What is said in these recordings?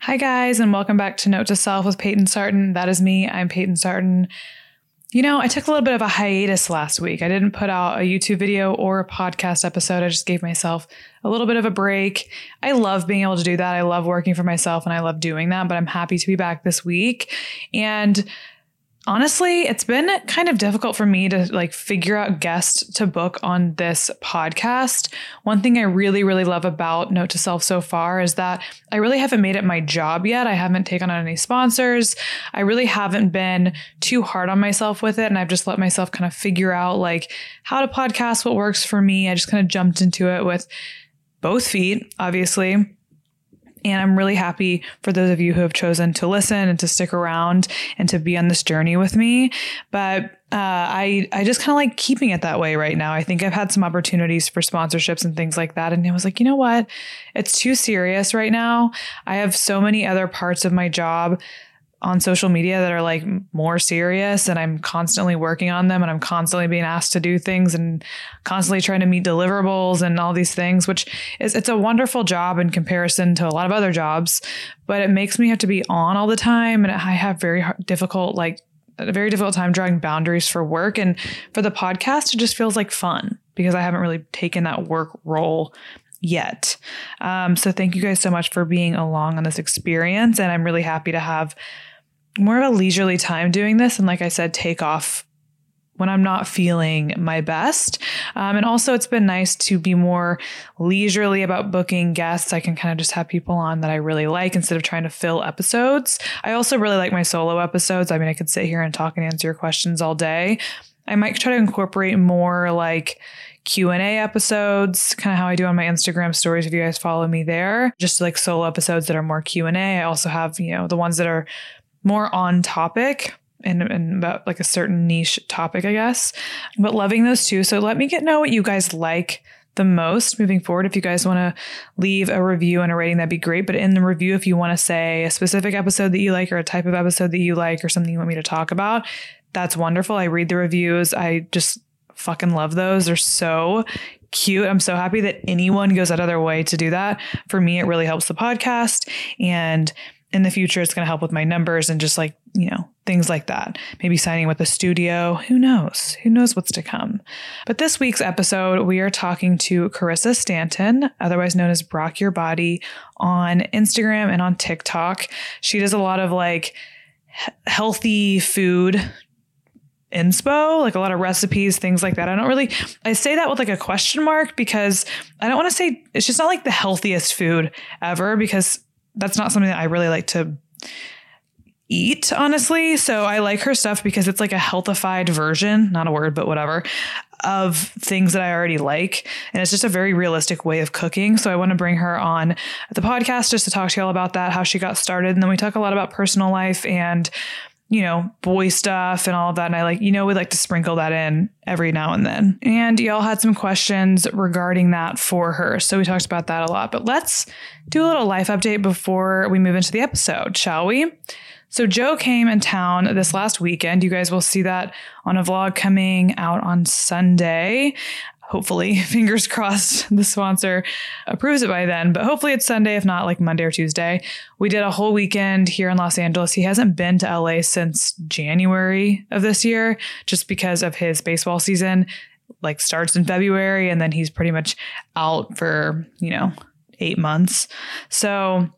Hi, guys, and welcome back to Note to Self with Payton Sartain. That is me. I'm Payton Sartain. You know, I took a little bit of a hiatus last week. I didn't put out a YouTube video or a podcast episode. I just gave myself a little bit of a break. I love being able to do that. I love working for myself and I love doing that, but I'm happy to be back this week. And honestly, it's been kind of difficult for me to like figure out guests to book on this podcast. One thing I really, really love about Note to Self so far is that I really haven't made it my job yet. I haven't taken on any sponsors. I really haven't been too hard on myself with it. And I've just let myself kind of figure out like how to podcast, what works for me. I just kind of jumped into it with both feet, obviously and I'm really happy for those of you who have chosen to listen and to stick around and to be on this journey with me. But uh, I I just kind of like keeping it that way right now. I think I've had some opportunities for sponsorships and things like that, and I was like, you know what, it's too serious right now. I have so many other parts of my job on social media that are like more serious and I'm constantly working on them and I'm constantly being asked to do things and constantly trying to meet deliverables and all these things which is it's a wonderful job in comparison to a lot of other jobs but it makes me have to be on all the time and I have very hard, difficult like a very difficult time drawing boundaries for work and for the podcast it just feels like fun because I haven't really taken that work role yet. Um, so thank you guys so much for being along on this experience. And I'm really happy to have more of a leisurely time doing this. And like I said, take off when I'm not feeling my best. Um, and also, it's been nice to be more leisurely about booking guests. I can kind of just have people on that I really like instead of trying to fill episodes. I also really like my solo episodes. I mean, I could sit here and talk and answer your questions all day. I might try to incorporate more like Q&A episodes, kind of how I do on my Instagram stories if you guys follow me there. Just like solo episodes that are more Q&A. I also have, you know, the ones that are more on topic and, and about like a certain niche topic, I guess. But loving those too. So let me get know what you guys like the most moving forward. If you guys want to leave a review and a rating, that'd be great. But in the review, if you want to say a specific episode that you like or a type of episode that you like or something you want me to talk about, that's wonderful. I read the reviews. I just fucking love those. They're so cute. I'm so happy that anyone goes out of their way to do that. For me, it really helps the podcast. And in the future, it's going to help with my numbers and just like, you know, things like that. Maybe signing with a studio. Who knows? Who knows what's to come? But this week's episode, we are talking to Carissa Stanton, otherwise known as Brocc Your Body, on Instagram and on TikTok. She does a lot of like, healthy food inspo, like a lot of recipes, things like that. I don't really, I say that with like a question mark because I don't want to say it's just not like the healthiest food ever because that's not something that I really like to eat, honestly. So I like her stuff because it's like a healthified version, not a word, but whatever, of things that I already like. And it's just a very realistic way of cooking. So I want to bring her on the podcast just to talk to y'all about that, how she got started. And then we talk a lot about personal life and you know, boy stuff and all of that. And I like, you know, we like to sprinkle that in every now and then. And y'all had some questions regarding that for her. So we talked about that a lot. But let's do a little life update before we move into the episode, shall we? So Joe came in town this last weekend. You guys will see that on a vlog coming out on Sunday hopefully, fingers crossed, the sponsor approves it by then. But hopefully it's Sunday, if not like Monday or Tuesday. We did a whole weekend here in Los Angeles. He hasn't been to LA since January of this year, just because of his baseball season, like starts in February, and then he's pretty much out for, you know, eight months. So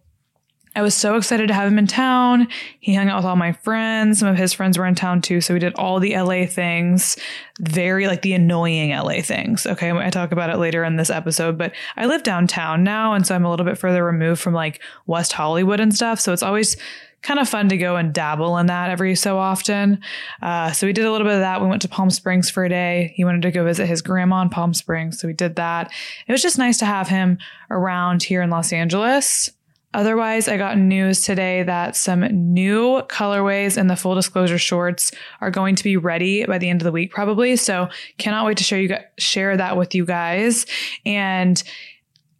I was so excited to have him in town. He hung out with all my friends. Some of his friends were in town too. So we did all the LA things, very like the annoying LA things. Okay. I talk about it later in this episode, but I live downtown now. And so I'm a little bit further removed from like West Hollywood and stuff. So it's always kind of fun to go and dabble in that every so often. Uh, so we did a little bit of that. We went to Palm Springs for a day. He wanted to go visit his grandma in Palm Springs. So we did that. It was just nice to have him around here in Los Angeles. Otherwise, I got news today that some new colorways in the full disclosure shorts are going to be ready by the end of the week, probably. So cannot wait to share you share that with you guys. And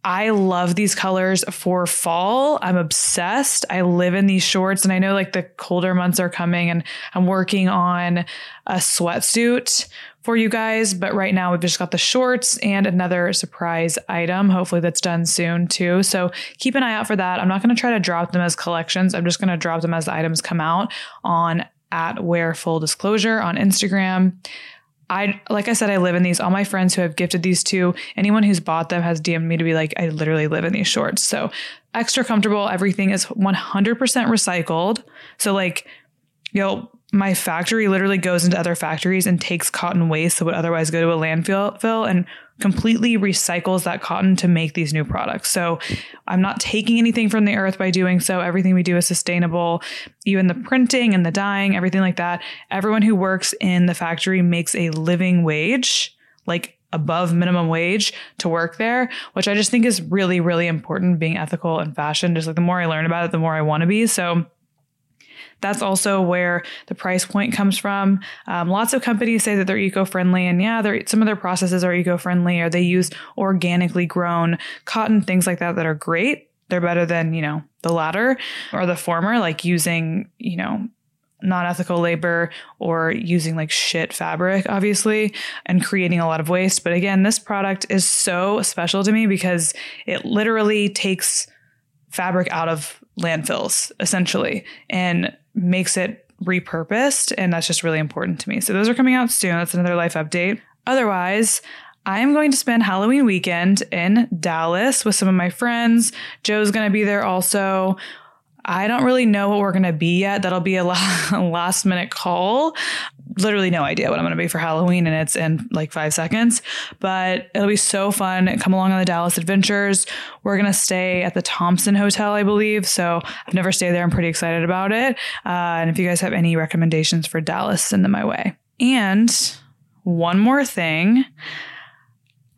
I love these colors for fall. I'm obsessed. I live in these shorts and I know like the colder months are coming and I'm working on a sweatsuit for you guys. But right now we've just got the shorts and another surprise item. Hopefully that's done soon too. So keep an eye out for that. I'm not going to try to drop them as collections. I'm just going to drop them as the items come out on at wear full disclosure on Instagram. I like I said, I live in these. All my friends who have gifted these to, anyone who's bought them has DM'd me to be like, I literally live in these shorts. So extra comfortable. Everything is 100% recycled. So like, you know, my factory literally goes into other factories and takes cotton waste that would otherwise go to a landfill and completely recycles that cotton to make these new products. So I'm not taking anything from the earth by doing so. Everything we do is sustainable, even the printing and the dyeing, everything like that. Everyone who works in the factory makes a living wage, like above minimum wage to work there, which I just think is really, really important being ethical in fashion. Just like the more I learn about it, the more I want to be. So that's also where the price point comes from. Um, lots of companies say that they're eco-friendly, and yeah, some of their processes are eco-friendly, or they use organically grown cotton, things like that, that are great. They're better than you know the latter or the former, like using you know non-ethical labor or using like shit fabric obviously and creating a lot of waste but again this product is so special to me because it literally takes fabric out of landfills essentially and makes it repurposed. And that's just really important to me. So those are coming out soon. That's another life update. Otherwise, I am going to spend Halloween weekend in Dallas with some of my friends. Joe's going to be there also. I don't really know what we're going to be yet. That'll be a last minute call. Literally no idea what I'm going to be for Halloween, and it's in like five seconds. But it'll be so fun. Come along on the Dallas Adventures. We're going to stay at the Thompson Hotel, I believe. So I've never stayed there. I'm pretty excited about it. Uh, and if you guys have any recommendations for Dallas, send them my way. And one more thing.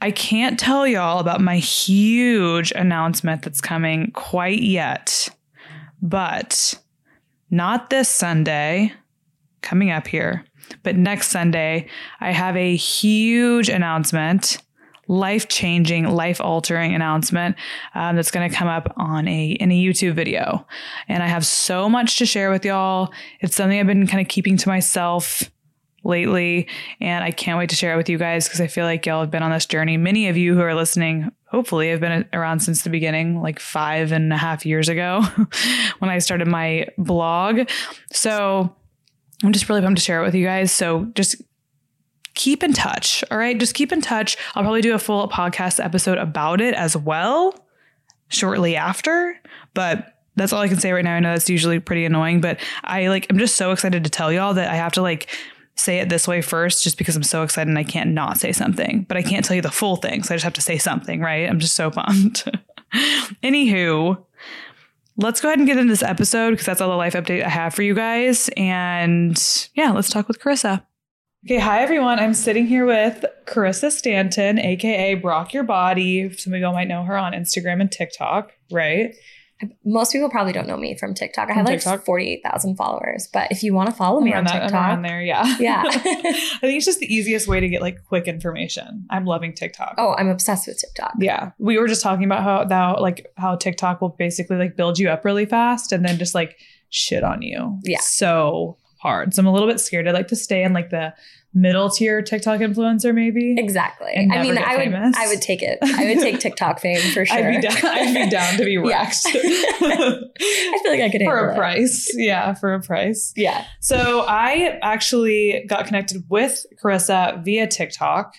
I can't tell y'all about my huge announcement that's coming quite yet. But not this Sunday coming up here, but next Sunday, I have a huge announcement, life changing, life altering announcement um, that's going to come up on a in a YouTube video, and I have so much to share with y'all. It's something I've been kind of keeping to myself lately. And I can't wait to share it with you guys because I feel like y'all have been on this journey. Many of you who are listening, hopefully, have been around since the beginning, like five and a half years ago when I started my blog. So I'm just really pumped to share it with you guys. So just keep in touch. All right. Just keep in touch. I'll probably do a full podcast episode about it as well shortly after. But that's all I can say right now. I know that's usually pretty annoying, but I like I'm just so excited to tell y'all that I have to like say it this way first just because I'm so excited and I can't not say something, but I can't tell you the full thing. So I just have to say something, right? I'm just so pumped. Anywho, let's go ahead and get into this episode because that's all the life update I have for you guys. And yeah, let's talk with Carissa. Okay, hi everyone. I'm sitting here with Carissa Stanton, aka Brocc Your Body. Some of y'all might know her on Instagram and TikTok, right? Most people probably don't know me from TikTok. I have like 48,000 followers, but if you want to follow me on that, TikTok, on there, yeah. Yeah. I think it's just the easiest way to get like quick information. I'm loving TikTok. Oh, I'm obsessed with TikTok. Yeah. We were just talking about how that like how TikTok will basically like build you up really fast and then just like shit on you. Yeah. So hard. So I'm a little bit scared. I like to stay in like the middle tier TikTok influencer, maybe. Exactly. I mean, I would, famous. I would take it. I would take TikTok fame for sure. I'd be down, I'd be down to be wrecked. I feel like I could for a it. price. Yeah, for a price. Yeah. So I actually got connected with Carissa via TikTok.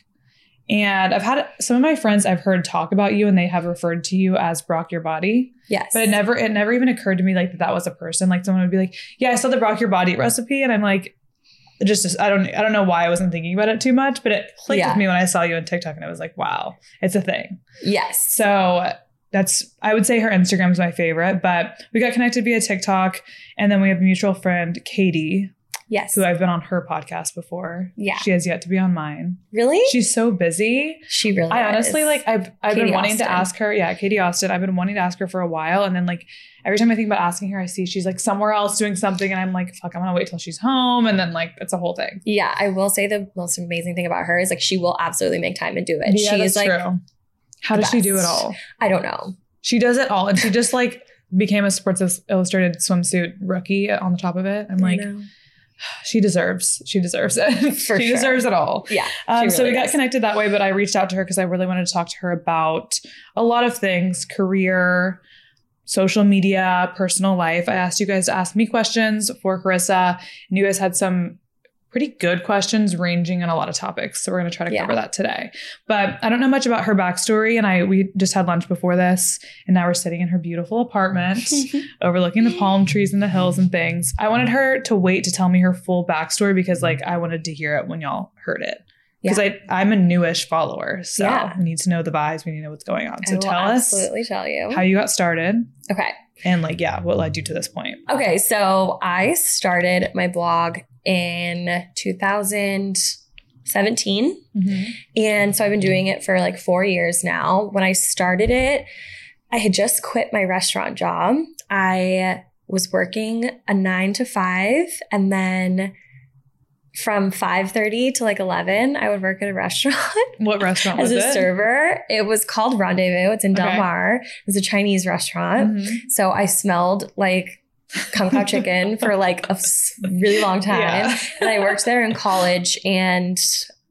And I've had some of my friends I've heard talk about you and they have referred to you as Brocc Your Body. Yes. But it never it never even occurred to me like that that was a person. Like someone would be like, "Yeah, I saw the Brocc Your Body recipe." And I'm like just I don't I don't know why I wasn't thinking about it too much, but it clicked Yeah. with me when I saw you on TikTok and I was like, "Wow, it's a thing." yes. So that's I would say her Instagram is my favorite, but we got connected via TikTok and then we have a mutual friend, Katie, yes. who I've been on her podcast before. Yeah. She has yet to be on mine. really? She's so busy. she really I honestly is. like I've I've been wanting Austin. to ask her. Yeah, Katie Austin. I've been wanting to ask her for a while. And then like every time I think about asking her, I see she's like somewhere else doing something and I'm like, fuck, I'm gonna wait till she's home. And then like it's a whole thing. Yeah, I will say the most amazing thing about her is like she will absolutely make time and do it. she is like How the does she do it all? I don't know. She does it all. And she just like became a Sports Illustrated swimsuit rookie on the top of it. I'm like, she deserves, she deserves it. For she sure. deserves it all. yeah. Um, she so we really got connected that way, but I reached out to her because I really wanted to talk to her about a lot of things career, social media, personal life. I asked you guys to ask me questions for Carissa, and you guys had some pretty good questions ranging in a lot of topics. So we're going to try to Yeah. cover that today. But I don't know much about her backstory, and I we just had lunch before this, and now we're sitting in her beautiful apartment overlooking the palm trees and the hills and things. I wanted her to wait to tell me her full backstory because like I wanted to hear it when y'all heard it. Because I I'm a newish follower, so Yeah. we need to know the vibes. We need to know what's going on. So tell us absolutely tell you. how you got started okay. and like yeah, what led you to this point. Okay, so I started my blog in 2017. Mm-hmm. And so I've been doing it for like four years now. When I started it, I had just quit my restaurant job. I was working a nine to five and then from 5.30 to like 11 i would work at a restaurant What restaurant as was a it? server it was called rendezvous it's in del Okay. mar it was a chinese restaurant Mhm. so I smelled like kung pao chicken for like a really long time. Yeah. And I worked there in college and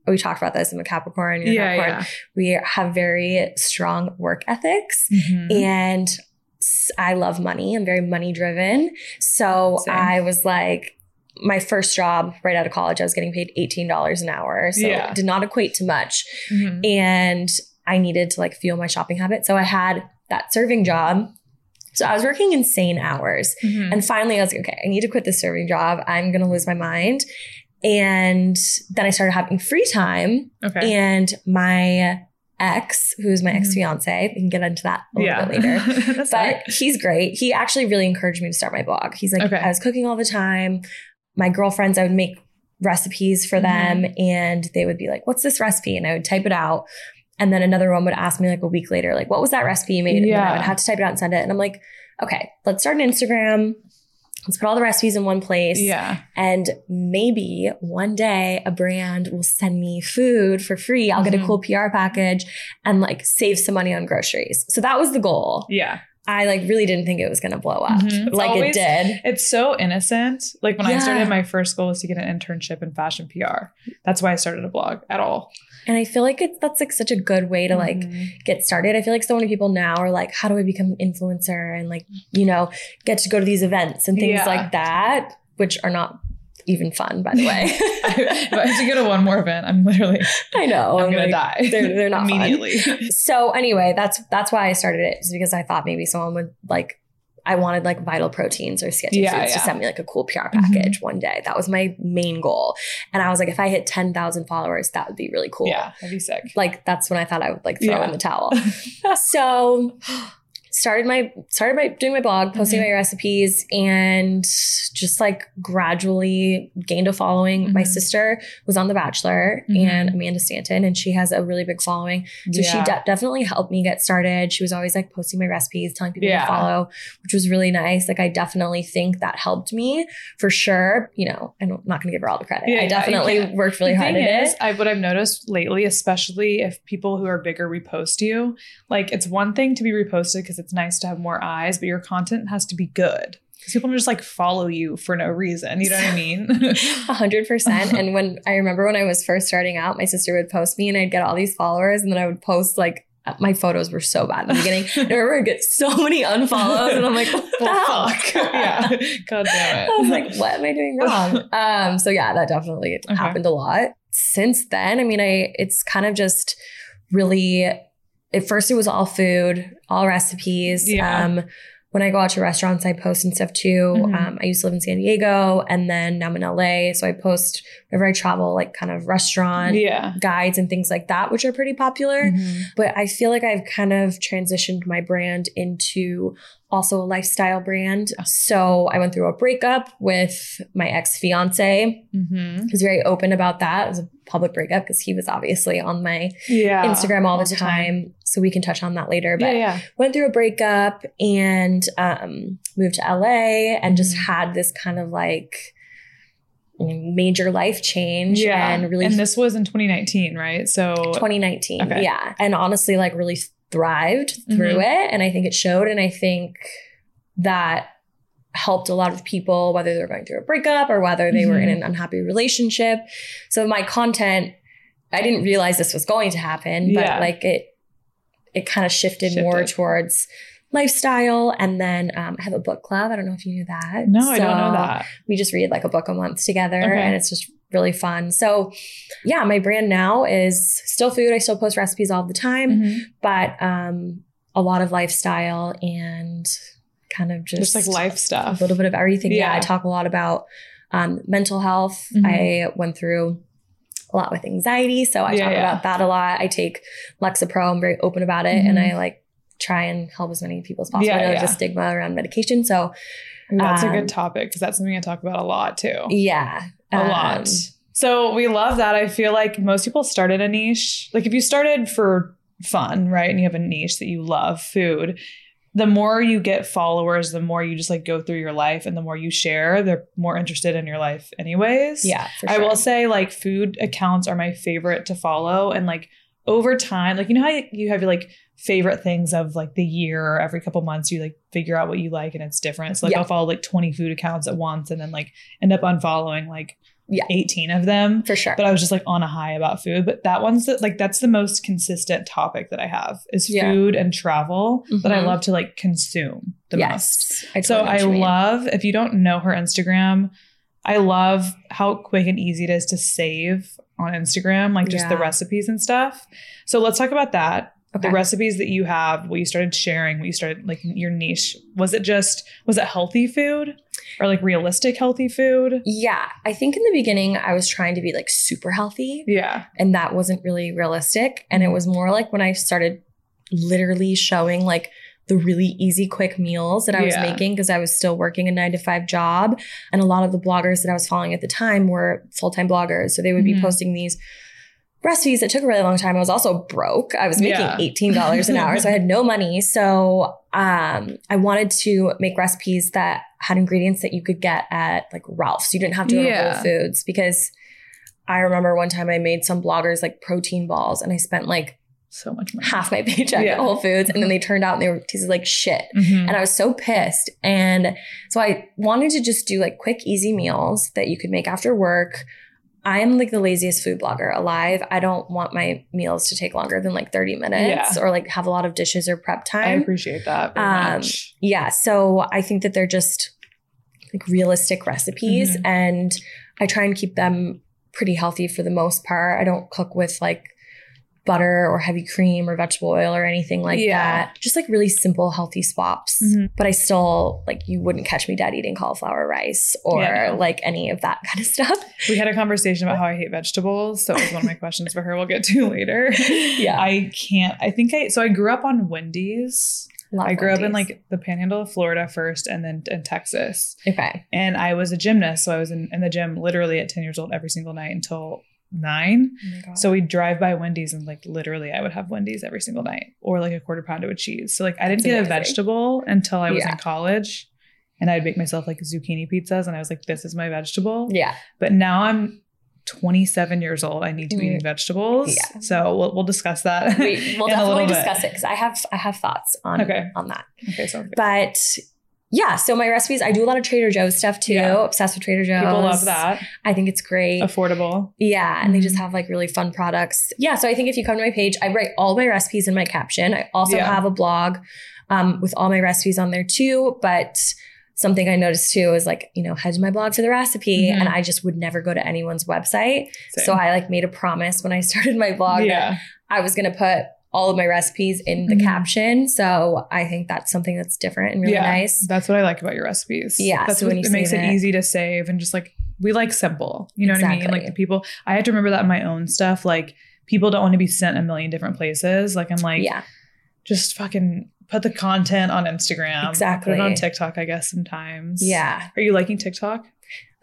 we talked about this. I'm a Capricorn. You're Yeah, Capricorn. yeah. We have very strong work ethics Mhm. and I love money. I'm very money driven. So Same. I was like, my first job right out of college, I was getting paid $18 an hour. So Yeah. it did not equate to much Mhm. and I needed to like fuel my shopping habit. So I had that serving job. So I was working insane hours. Mhm. And finally, I was like, okay, I need to quit this serving job. I'm going to lose my mind. And then I started having free time. okay. And my ex, who's my Mhm. ex fiance, we can get into that a little yeah. bit later. But he's great. He actually really encouraged me to start my blog. He's like, Okay. I was cooking all the time. My girlfriends, I would make recipes for them Mm-hmm. and they would be like, what's this recipe? And I would type it out. And then another one would ask me like a week later, like, what was that recipe you made? And Yeah. I would have to type it out and send it. And I'm like, okay, let's start an Instagram. Let's put all the recipes in one place. Yeah. And maybe one day a brand will send me food for free. I'll get a Mhm. cool PR package and like save some money on groceries. So that was the goal. Yeah. I like really didn't think it was going to blow up Mhm. Like always- it did. It's so innocent. Like when I started, my first goal was to get an internship in fashion PR. That's why I started a blog at all. And I feel like it's that's like such a good way to like Mhm. get started. I feel like so many people now are like, how do I become an influencer and like, you know, get to go to these events and things Yeah. like that, which are not even fun, by the way. if I have to go to one more event, I'm literally I know. I'm gonna like, die. They're, they're not fun. immediately. So anyway, that's that's why I started it, is because I thought maybe someone would like I wanted like vital proteins or sketchy Yeah, foods to send me like a cool PR Mhm. package one day. That was my main goal. And I was like, if I hit 10,000 followers, that would be really cool. Yeah, that'd be sick. Like that's when I thought I would like throw Yeah. in the towel. so started my started by doing my blog, posting Mhm. my recipes and just like gradually gained a following. My Mhm. sister was on The Bachelor Mhm. and Amanda Stanton and she has a really big following. So she de- definitely helped me get started. She was always like posting my recipes, telling people Yeah. to follow, which was really nice. Like I definitely think that helped me for sure. You know, I'm not going to give her all the credit. Yeah, I definitely worked really the hard thing at is, it. I, what I've noticed lately, especially if people who are bigger repost you, like it's one thing to be reposted because it's nice to have more eyes, but your content has to be good. Because people don't just like follow you for no reason. You know what I mean? A hundred percent. And when I remember when I was first starting out, my sister would post me and I'd get all these followers and then I would post like my photos were so bad in the beginning. I remember I'd get so many unfollows and I'm like, what the well, hell? fuck. yeah. God damn it. I was like, what am I doing wrong? Um, so yeah, that definitely happened a lot. since then, I mean, I it's kind of just really at first it was all food, all recipes. Yeah. Um, when I go out to restaurants, I post and stuff too. Mhm. Um, I used to live in San Diego and then now I'm in LA. So I post whenever I travel, like kind of restaurant Yeah. guides and things like that, which are pretty popular. Mhm. But I feel like I've kind of transitioned my brand into also a lifestyle brand. So I went through a breakup with my ex fiance. Mhm. He was very open about that. It was a public breakup because he was obviously on my Yeah. Instagram all, the, time. So we can touch on that later. But Yeah, yeah. went through a breakup and um, moved to LA and just Mhm. had this kind of like major life change Yeah. and really and this was in 2019, right? So 2019. Okay. Yeah. And honestly, like really thrived through Mhm. it. And I think it showed. And I think that helped a lot of people, whether they're going through a breakup or whether they were in Mhm. an unhappy relationship. So my content, I didn't realize this was going to happen, but Yeah. like it, it kind of shifted, more towards lifestyle. And then um, I have a book club. I don't know if you knew that. no, I don't know that. we just read like a book a month together Okay. and it's just really fun. So yeah, my brand now is still food. I still post recipes all the time, Mhm. but um a lot of lifestyle and kind of just, Just like life stuff, a little bit of everything. Yeah, Yeah. I talk a lot about um mental health. Mhm. I went through a lot with anxiety, so I Yeah, talk yeah. about that a lot. I take Lexapro. I'm very open about it, and Mhm. I like try and help as many people as possible. I know yeah. the stigma around medication, so That's a Um, good topic because that's something I talk about a lot too. yeah, a um, lot. So we love that. I feel like most people start in a niche. Like if you started for fun, right, and you have a niche that you love, food, the more you get followers, the more you just like go through your life and the more you share, they're more interested in your life anyways. Yeah, for I will say like food accounts are my favorite to follow and like over time, like you know how you have your like favorite things of like the year or every couple months you like figure out what you like and it's different. So like Yeah. I'll follow like 20 food accounts at once and then like end up unfollowing like Yeah. 18 of them. for sure. But I was just like on a high about food. But that one's the, like that's the most consistent topic that I have is Yeah. food and travel that I Mhm. love to like consume the most. I So I what you mean. love if you don't know her Instagram, I love how quick and easy it is to save on Instagram, like just the recipes and stuff. So let's talk about that. Okay. The recipes that you have, what you started sharing, what you started like your niche. Was it just was it healthy food or like realistic healthy food? Yeah, I think in the beginning I was trying to be like super healthy, Yeah. and that wasn't really realistic. And it was more like when I started literally showing like the really easy, quick meals that I was Yeah. making because I was still working a nine to five job. And a lot of the bloggers that I was following at the time were full time bloggers. So they would Mhm. be posting these recipes that took a really long time. I was also broke. I was making Yeah. $18 an hour. So I had no money. So um, I wanted to make recipes that had ingredients that you could get at like Ralph's. You didn't have to go Yeah. to Whole Foods because I remember one time I made some bloggers like protein balls and I spent like So much money. half my paycheck Yeah. at Whole Foods and then they turned out and they were tasted like shit. Mhm. And I was so pissed. And so I wanted to just do like quick, easy meals that you could make after work. I'm like the laziest food blogger alive. I don't want my meals to take longer than like 30 minutes Yeah. or like have a lot of dishes or prep time. I appreciate that Um. Yeah. So I think that they're just like realistic recipes Mhm. and I try and keep them pretty healthy for the most part. I don't cook with like butter or heavy cream or vegetable oil or anything like Yeah. that. Just like really simple, healthy swaps. Mhm. But I still like you wouldn't catch me dead eating cauliflower rice or Yeah, no. like any of that kind of stuff. We had a conversation about how I hate vegetables. So it was one of my questions for her. We'll get to later. Yeah. I can't. I think I, so I grew up on Wendy's. Love I grew up in like the panhandle of Florida first and then in Texas. okay. And I was a gymnast. So I was in, in the gym literally at 10 years old every single night until nine. Oh so we'd drive by Wendy's and like literally I would have Wendy's every single night or like a quarter pounder with cheese. So like I didn't That's get a vegetable until I was Yeah. in college. And I'd make myself like zucchini pizzas and I was like, this is my vegetable. yeah. But now I'm 27 years old. I need to be eating mm. vegetables. Yeah. So we'll, we'll discuss that. We, we'll in a little definitely bit. discuss it because I have I have thoughts on Okay. on that. Okay, sounds good. But yeah, so my recipes, I do a lot of Trader Joe's stuff too. Yeah. Obsessed with Trader Joe's. People love that. I think it's great. Affordable. Yeah, and they just Mhm. have like really fun products. Yeah, so I think if you come to my page, I write all my recipes in my caption. I also Yeah. have a blog um, with all my recipes on there too. But something I noticed too is like, you know, head to my blog for the recipe. Mhm. And I just would never go to anyone's website. Same. So I like made a promise when I started my blog that yeah. I was going to put all of my recipes in the Mhm. caption. So I think that's something that's different and really yeah. nice. That's what I like about your recipes. Yeah, That's so what it makes it it- easy to save and just like we like simple. You know what I mean? Like the people I had to remember that in my own stuff. Like people don't want to be sent a million different places. Like I'm like, yeah. just fucking put the content on Instagram. Exactly. Put it on TikTok, I guess, sometimes. Yeah. Are you liking TikTok?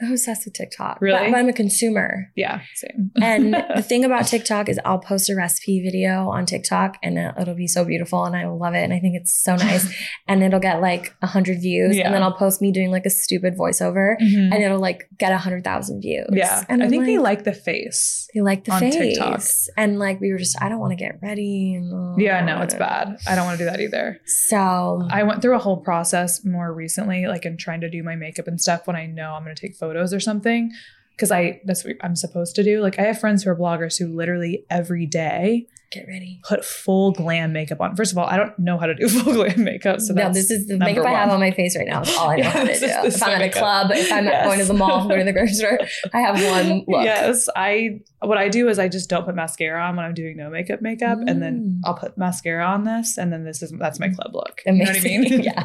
I'm obsessed with TikTok. Really? But, I'm a consumer. Yeah, same. And the thing about TikTok is I'll post a recipe video on TikTok and it- it'll be so beautiful and I will love it. And I think it's so nice. and it'll get like a hundred views. Yeah. And then I'll post me doing like a stupid voiceover Mhm. and it'll like get a hundred thousand views. yeah. And I I'm think they like the face. they like the on face. TikTok. And like we were just, I don't want to get ready. And, Yeah, no, it's bad. I don't want to do that either. So I went through a whole process more recently, like in trying to do my makeup and stuff when I know I'm going to take photos or something. Cause I, that's what I'm supposed to do. Like I have friends who are bloggers who literally every day get ready. put full glam makeup on. First of all, I don't know how to do full glam makeup. So no, that's this is the makeup I have on my face right now. Is all I know Yeah, how to do. if I'm at a club, if I'm Yes. going to the mall, going to the grocery store, I have one look. Yes, I what I do is I just don't put mascara on when I'm doing no makeup makeup, and then Mm. I'll put mascara on this, and then this is that's my club look. You know what I mean? Yeah.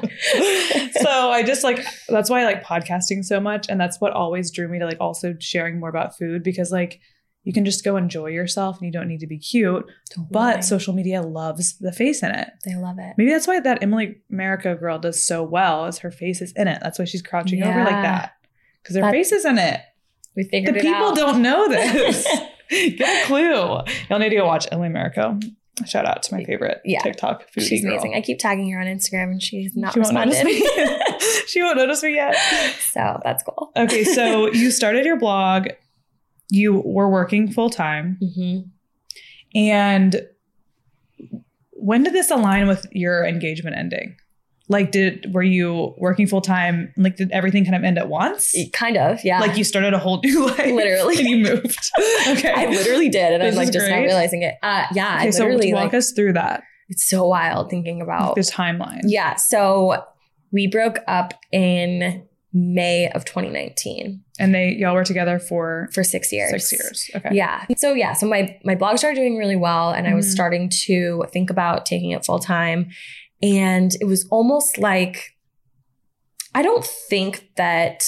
so I just like that's why I like podcasting so much, and that's what always drew me to like also sharing more about food because like you can just go enjoy yourself and you don't need to be cute. But social media loves the face in it. they love it. Maybe that's why that Emily Mariko girl does so well, is her face is in it. That's why she's crouching over like that because her That- face is in it. We The figured it people out. don't know this. Get a clue. Y'all need to go watch Emily Mariko. Shout out to my favorite Yeah. TikTok foodie She's girl. amazing. I keep tagging her on Instagram and she's not she won't responded. me. she won't notice me yet. so that's cool. Okay, so you started your blog. You were working full time, hmm and when did this align with your engagement ending? Like, did were you working full time? Like, did everything kind of end at once? Kind of, yeah. Like, you started a whole new life, Literally. and you moved. Okay, I literally did, and This I'm like just not realizing it. Uh, yeah, Okay, I so walk like us through that. it's so wild thinking about the timeline. Yeah. So we broke up in May of 2019 And they y'all were together for for six years. six years. Okay. Yeah. So yeah, so my my blog started doing really well and I was Mhm. starting to think about taking it full time and it was almost like I don't think that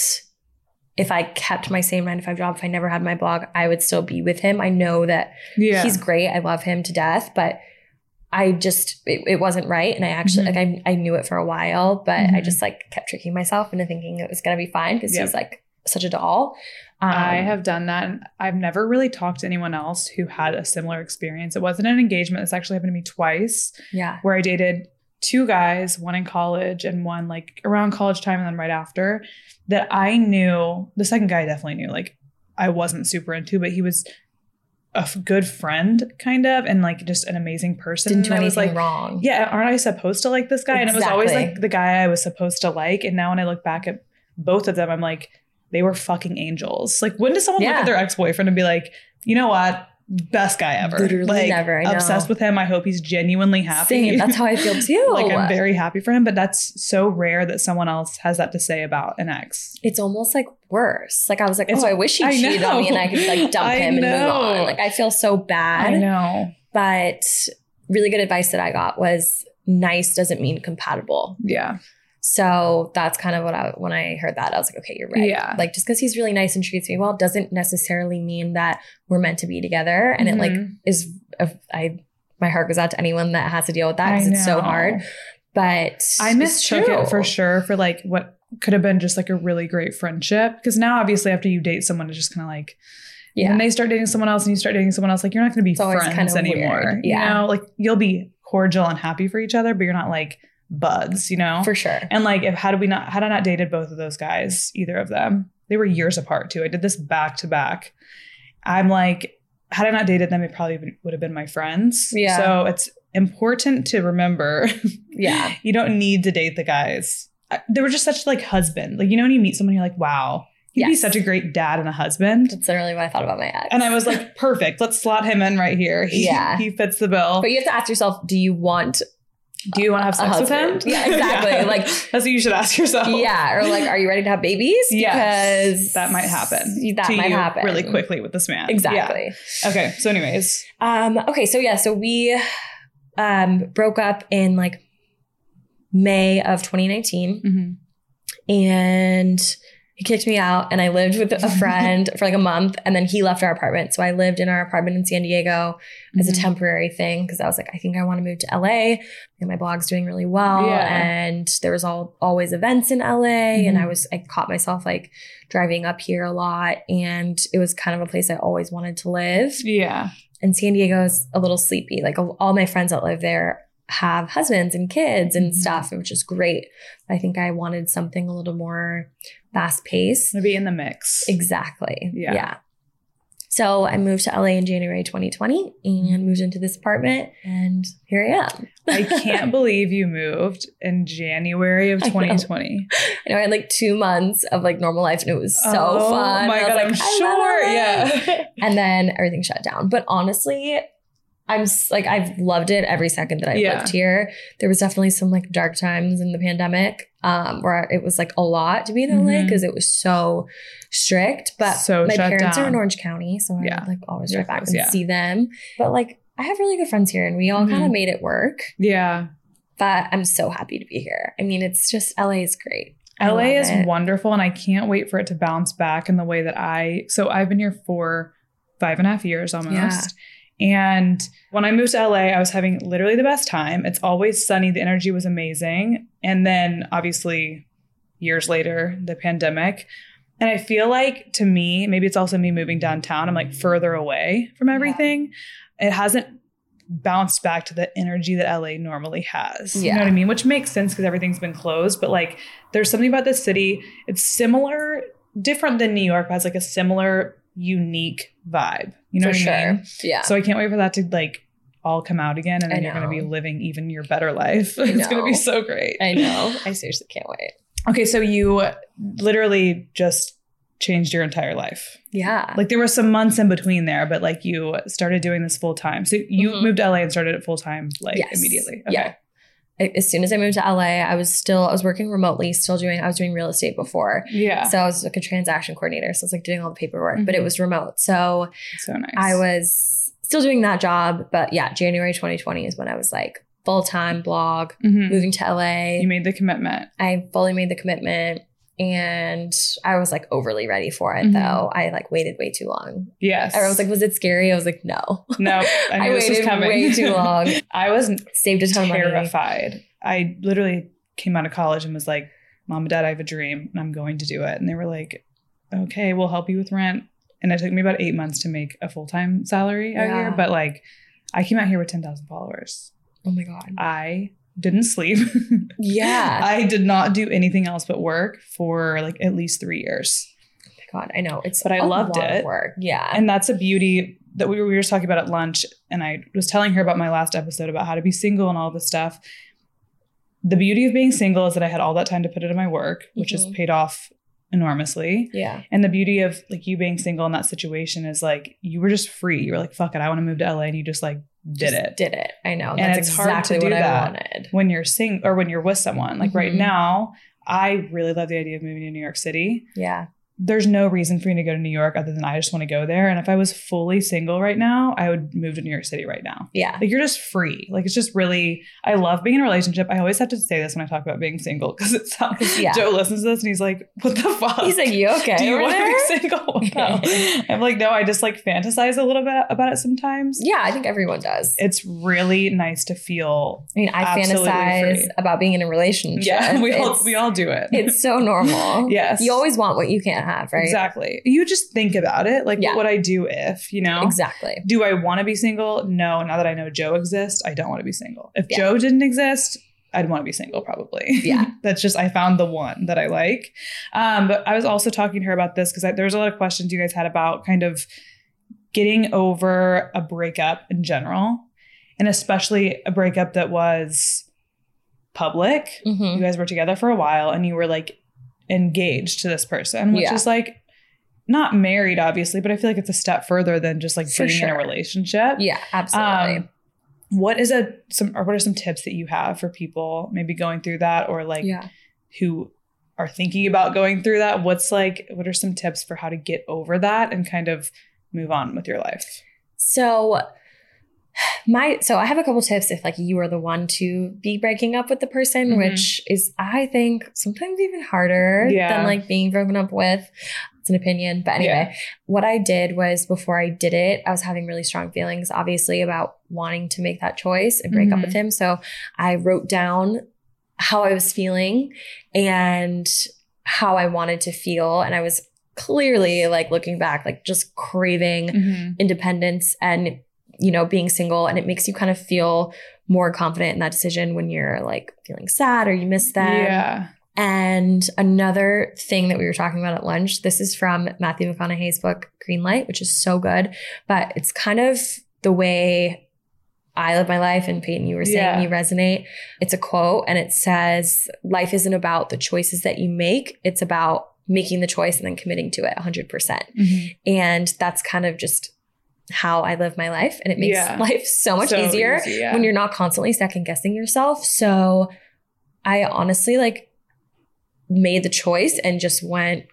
if I kept my same 9 to 5 job if I never had my blog I would still be with him. I know that Yeah. he's great. I love him to death, but I just it, it wasn't right, and I actually Mhm. like I I knew it for a while, but I Mhm. just like kept tricking myself into thinking it was gonna be fine because Yep. he's like such a doll. Um, I have done that. And I've never really talked to anyone else who had a similar experience. It wasn't an engagement. This actually happened to me twice, yeah where I dated two guys, one in college and one like around college time and then right after, that I knew. The second guy I definitely knew, like I wasn't super into, but he was a good friend, kind of, and like just an amazing person. didn't do And anything like, wrong. yeah, aren't I supposed to like this guy? And it was always like the guy I was supposed to like. And now when I look back at both of them, I'm like, they were fucking angels. Like, when does someone look at their ex boyfriend and be like, you know what? Best guy ever. Literally like, never, I know. Obsessed with him. I hope he's genuinely happy. Same. That's how I feel too. like, I'm very happy for him, but that's so rare that someone else has that to say about an ex. it's almost like worse. Like I was like, It's- oh, I wish he I cheated on me and I could like dump I him and move on. Like I feel so bad. I know. But really good advice that I got was nice doesn't mean compatible. Yeah. So that's kind of what I when I heard that I was like, okay, you're right. Yeah. Like just because he's really nice and treats me well doesn't necessarily mean that we're meant to be together. And it like Mhm. is I my heart goes out to anyone that has to deal with that because it's so hard. But I mistook it for sure for like what could have been just like a really great friendship. Because now, obviously, after you date someone, it's just kind of like, Yeah. and they start dating someone else and you start dating someone else, like you're not going to be friends anymore. weird. You know, like you'll be cordial and happy for each other, but you're not like buds, you know? for sure. and like, if had we not, had I not dated both of those guys, either of them, they were years apart too. I did this back to back. I'm like, had I not dated them, it probably would- have been my friends. Yeah. So it's important to remember Yeah. you don't need to date the guys. They were just such like husband. Like you know when you meet someone, you're like, wow, he'd be such a great dad and a husband. That's literally what I thought about my ex. And I was like, perfect. Let's slot him in right here. He, Yeah. he fits the bill. But you have to ask yourself, do you want Do you want to have sex with him? Yeah, exactly. Like- that's what you should ask yourself. Yeah, or like, are you ready to have babies? Yes, because that might happen. That might happen really quickly with this man. Exactly. Yeah. Okay. So, anyways, Um, okay, so yeah, so we um broke up in like May of 2019 mhm. and he kicked me out and I lived with a friend for like a month and then he left our apartment. So I lived in our apartment in San Diego as a Mhm. temporary thing because I was like, I think I want to move to LA. And my blog's doing really well. Yeah. And there was all always events in LA. And Mhm. I was I caught myself like driving up here a lot. And it was kind of a place I always wanted to live. yeah, And San Diego is a little sleepy. Like all my friends that live there have husbands and kids and Mhm. stuff, which is great. I think I wanted something a little more fast paced. maybe in the mix. Exactly. Yeah. Yeah. So I moved to LA in January 2020 and moved into this apartment, and here I am. I can't believe you moved in January of I know. 2020. I know I had like two months of like normal life, and it was so oh fun. Oh my god, like, I'm sure. Yeah. and then everything shut down. But honestly, I'm like I've loved it every second that I've Yeah. lived here. There was definitely some like dark times in the pandemic, um, where it was like a lot to be in LA Mhm. because it was so strict. But So my parents are in Orange County, so I Yeah. would like always drive back and yeah. see them. But like I have really good friends here, and we all kind Mhm. of made it work. yeah. But I'm so happy to be here. I mean, it's just LA is great. I LA is it. wonderful, and I can't wait for it to bounce back in the way that I. So I've been here for five and a half years almost. And when I moved to LA, I was having literally the best time. It's always sunny. The energy was amazing. And then obviously, years later, the pandemic. And I feel like to me, maybe it's also me moving downtown. I'm like further away from everything. It hasn't bounced back to the energy that LA normally has. Yeah. You know what I mean? Which makes sense because everything's been closed. But like there's something about this city. It's similar, different than New York, but has like a similar, unique vibe. You know for what sure. I mean? Yeah. So I can't wait for that to like all come out again, and then you're going to be living even your better life. It's going to be so great. I know. I seriously can't wait. Okay, so you literally just changed your entire life. Yeah. Like there were some months in between there, but like you started doing this full time. So you Mhm. moved to LA and started it full time like Yes. immediately. Yeah. As soon as I moved to LA, I was still I was working remotely, still doing I was doing real estate before. Yeah. So I was like a transaction coordinator. So I was like doing all the paperwork, but it Mhm. was remote. So so nice. I was still doing that job. But yeah, January 2020 is when I was like full time blog, Mhm. moving to LA. You made the commitment. I fully made the commitment and I was like overly ready for it Mhm. though. I like waited way too long. Yes. Everyone was like, was it scary? I was like, no. no, I, I knew this was waited coming. way too long. I was Saved a ton terrified. I literally came out of college and was like, Mom and Dad, I have a dream and I'm going to do it. And they were like, Okay, we'll help you with rent. And it took me about eight months to make a full time salary out Yeah. here. But like, I came out here with 10,000 followers. Oh my God. I didn't sleep. Yeah. I did not do anything else but work for like at least three years. God, I know. It's But I loved it. work. Yeah. And that's a beauty that we were, we were talking about at lunch. And I was telling her about my last episode about how to be single and all this stuff. The beauty of being single is that I had all that time to put into my work, which has Mhm. paid off enormously. yeah. And the beauty of like you being single in that situation is like you were just free. You were like, fuck it, I want to move to LA. And you just like did it. Did it. I know. And That's it's hard to exactly do what I that. wanted. when you're sing or when you're with someone. Like right Mhm. now, I really love the idea of moving to New York City. Yeah. There's no reason for me to go to New York other than I just want to go there. And if I was fully single right now, I would move to New York City right now. Yeah. Like you're just free. Like it's just really. I love being in a relationship. I always have to say this when I talk about being single because it sounds. Yeah. Joe listens to this and he's like, "What the fuck?" He's like, you okay? Do you want there? to be single? No. I'm like, no. I just like fantasize a little bit about it sometimes. Yeah, I think everyone does. It's really nice to feel. I mean, I fantasize free. about being in a relationship. Yeah, we all It's- we all do it. It's so normal. Yes. You always want what you can't have, right? Exactly. You just think about it. Like, Yeah. what would I do if, you know? Exactly. Do I want to be single? No. Now that I know Joe exists, I don't want to be single. If Yeah. Joe didn't exist, I'd want to be single probably. Yeah. That's just, I found the one that I like. Um, but I was also talking to her about this because there was a lot of questions you guys had about kind of getting over a breakup in general, and especially a breakup that was public Mhm. you guys were together for a while and you were like engaged to this person, which Yeah. is like not married, obviously, but I feel like it's a step further than just like For being in a relationship. Yeah, absolutely. Um, What is a some or what are some tips that you have for people maybe going through that or like yeah. who are thinking about going through that? What's like what are some tips for how to get over that and kind of move on with your life? So my so I have a couple tips if like you are the one to be breaking up with the person, Mhm. which is I think sometimes even harder Yeah. than like being broken up with. It's an opinion. But anyway, Yeah. what I did was before I did it, I was having really strong feelings, obviously, about wanting to make that choice and break up Mhm. with him. So I wrote down how I was feeling and how I wanted to feel. And I was clearly like looking back, like just craving Mm-hmm. independence and you know being single and it makes you kind of feel more confident in that decision when you're like feeling sad or you miss them Yeah. and another thing that we were talking about at lunch this is from matthew mcconaughey's book green light which is so good but it's kind of the way I live my life, and Payton, you were saying Yeah. you resonate. It's a quote, and it says, Life isn't about the choices that you make, it's about making the choice and then committing to it 100%. Mhm. And that's kind of just how I live my life. And it makes Yeah. life so much So easier easy, yeah. when you're not constantly second guessing yourself. So I honestly like made the choice and just went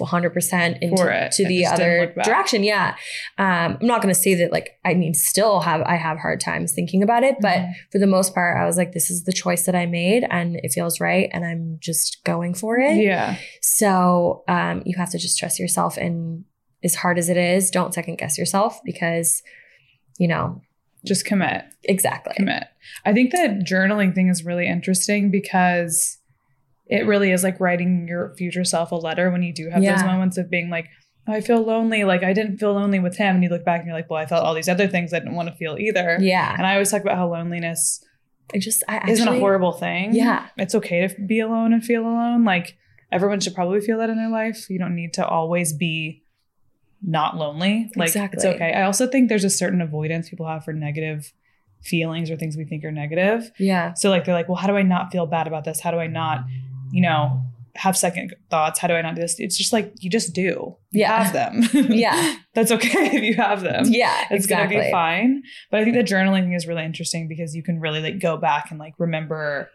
100% into to the other direction. Yeah. Um, I'm not going to say that like, I mean, still have, I have hard times thinking about it, but Mhm. for the most part, I was like, this is the choice that I made and it feels right. And I'm just going for it. yeah. So um, you have to just trust yourself. And as hard as it is, don't second guess yourself because, you know, Just commit. exactly. commit. I think that journaling thing is really interesting because it really is like writing your future self a letter when you do have those moments of being like, "Oh, I feel lonely. Like I didn't feel lonely with him. And you look back and you're like, well, I felt all these other things I didn't want to feel either. Yeah. And I always talk about how loneliness I just, I actually, isn't a horrible thing. Yeah. It's okay to be alone and feel alone. Like everyone should probably feel that in their life. You don't need to always be not lonely. Like it's okay. I also think there's a certain avoidance people have for negative feelings or things we think are negative. Yeah. So like they're like, well, how do I not feel bad about this? How do I not, you know, have second thoughts? How do I not do this? It's just like you just do. You Yeah. have them. Yeah. That's okay if you have them. Yeah. It's exactly. gonna be fine. But I think the journaling thing is really interesting because you can really like go back and like remember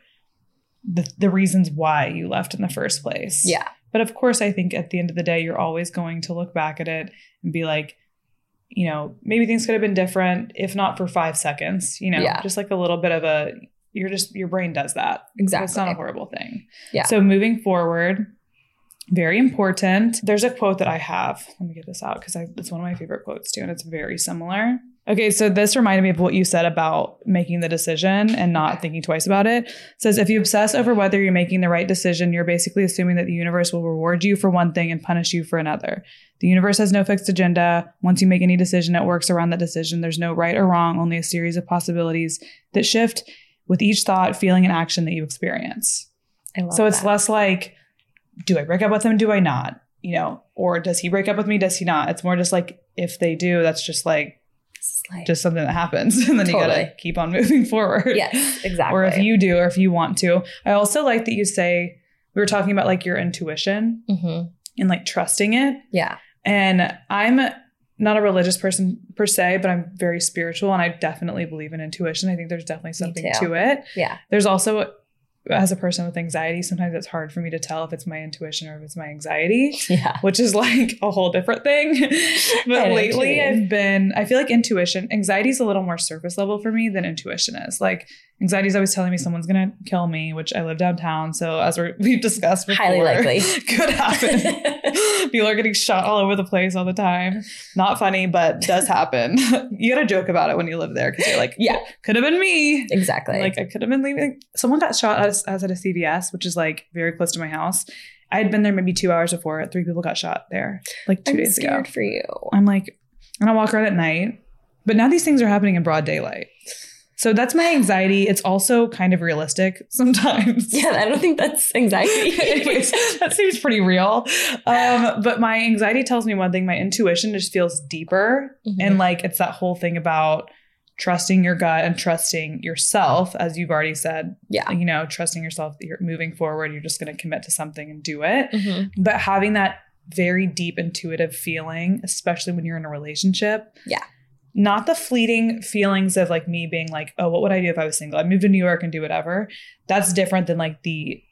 the the reasons why you left in the first place. Yeah. But of course, I think at the end of the day, you're always going to look back at it and be like, you know, maybe things could have been different, if not for five seconds, you know, Yeah. just like a little bit of a, you're just, your brain does that. Exactly. It's not a horrible thing. Yeah. So moving forward, very important. There's a quote that I have. Let me get this out because it's one of my favorite quotes too, and it's very similar. Okay, so this reminded me of what you said about making the decision and not thinking twice about it. It says if you obsess over whether you're making the right decision, you're basically assuming that the universe will reward you for one thing and punish you for another. The universe has no fixed agenda. Once you make any decision, it works around that decision. There's no right or wrong, only a series of possibilities that shift with each thought, feeling, and action that you experience. I love So it's that. less like, do I break up with him? Do I not? You know, or does he break up with me? Does he not? It's more just like if they do, that's just like like- just something that happens, and then you gotta keep on moving forward. yes, exactly. Or if you do, or if you want to. I also like that you say we were talking about like your intuition Mhm. and like trusting it. Yeah. And I'm not a religious person per se, but I'm very spiritual and I definitely believe in intuition. I think there's definitely something to it. Yeah. There's also, as a person with anxiety, sometimes it's hard for me to tell if it's my intuition or if it's my anxiety, Yeah. which is like a whole different thing. But lately. I've been, I feel like intuition, anxiety is a little more surface level for me than intuition is. Like anxiety is always telling me someone's going to kill me, which I live downtown. So as we're, we've discussed before, Highly likely. could happen. People are getting shot all over the place all the time. Not funny, but does happen. you gotta joke about it when you live there because you're like, Yeah. could have been me. exactly. Like I could have been leaving. Someone got shot as, as at a CVS, which is like very close to my house. I had been there maybe two hours before. Three people got shot there, like 2 I'm days scared ago. for you. I'm like, and I walk around at night, but now these things are happening in broad daylight. So that's my anxiety. It's also kind of realistic sometimes. Yeah, I don't think that's anxiety. Anyways, that seems pretty real. Um, but my anxiety tells me one thing. My intuition just feels deeper. Mhm. And like it's that whole thing about trusting your gut and trusting yourself, as you've already said, yeah. you know, trusting yourself that you're moving forward, you're just going to commit to something and do it. Mhm. But having that very deep intuitive feeling, especially when you're in a relationship, Yeah. Not the fleeting feelings of like me being like, oh, what would I do if I was single? I'd move to New York and do whatever. That's different than like the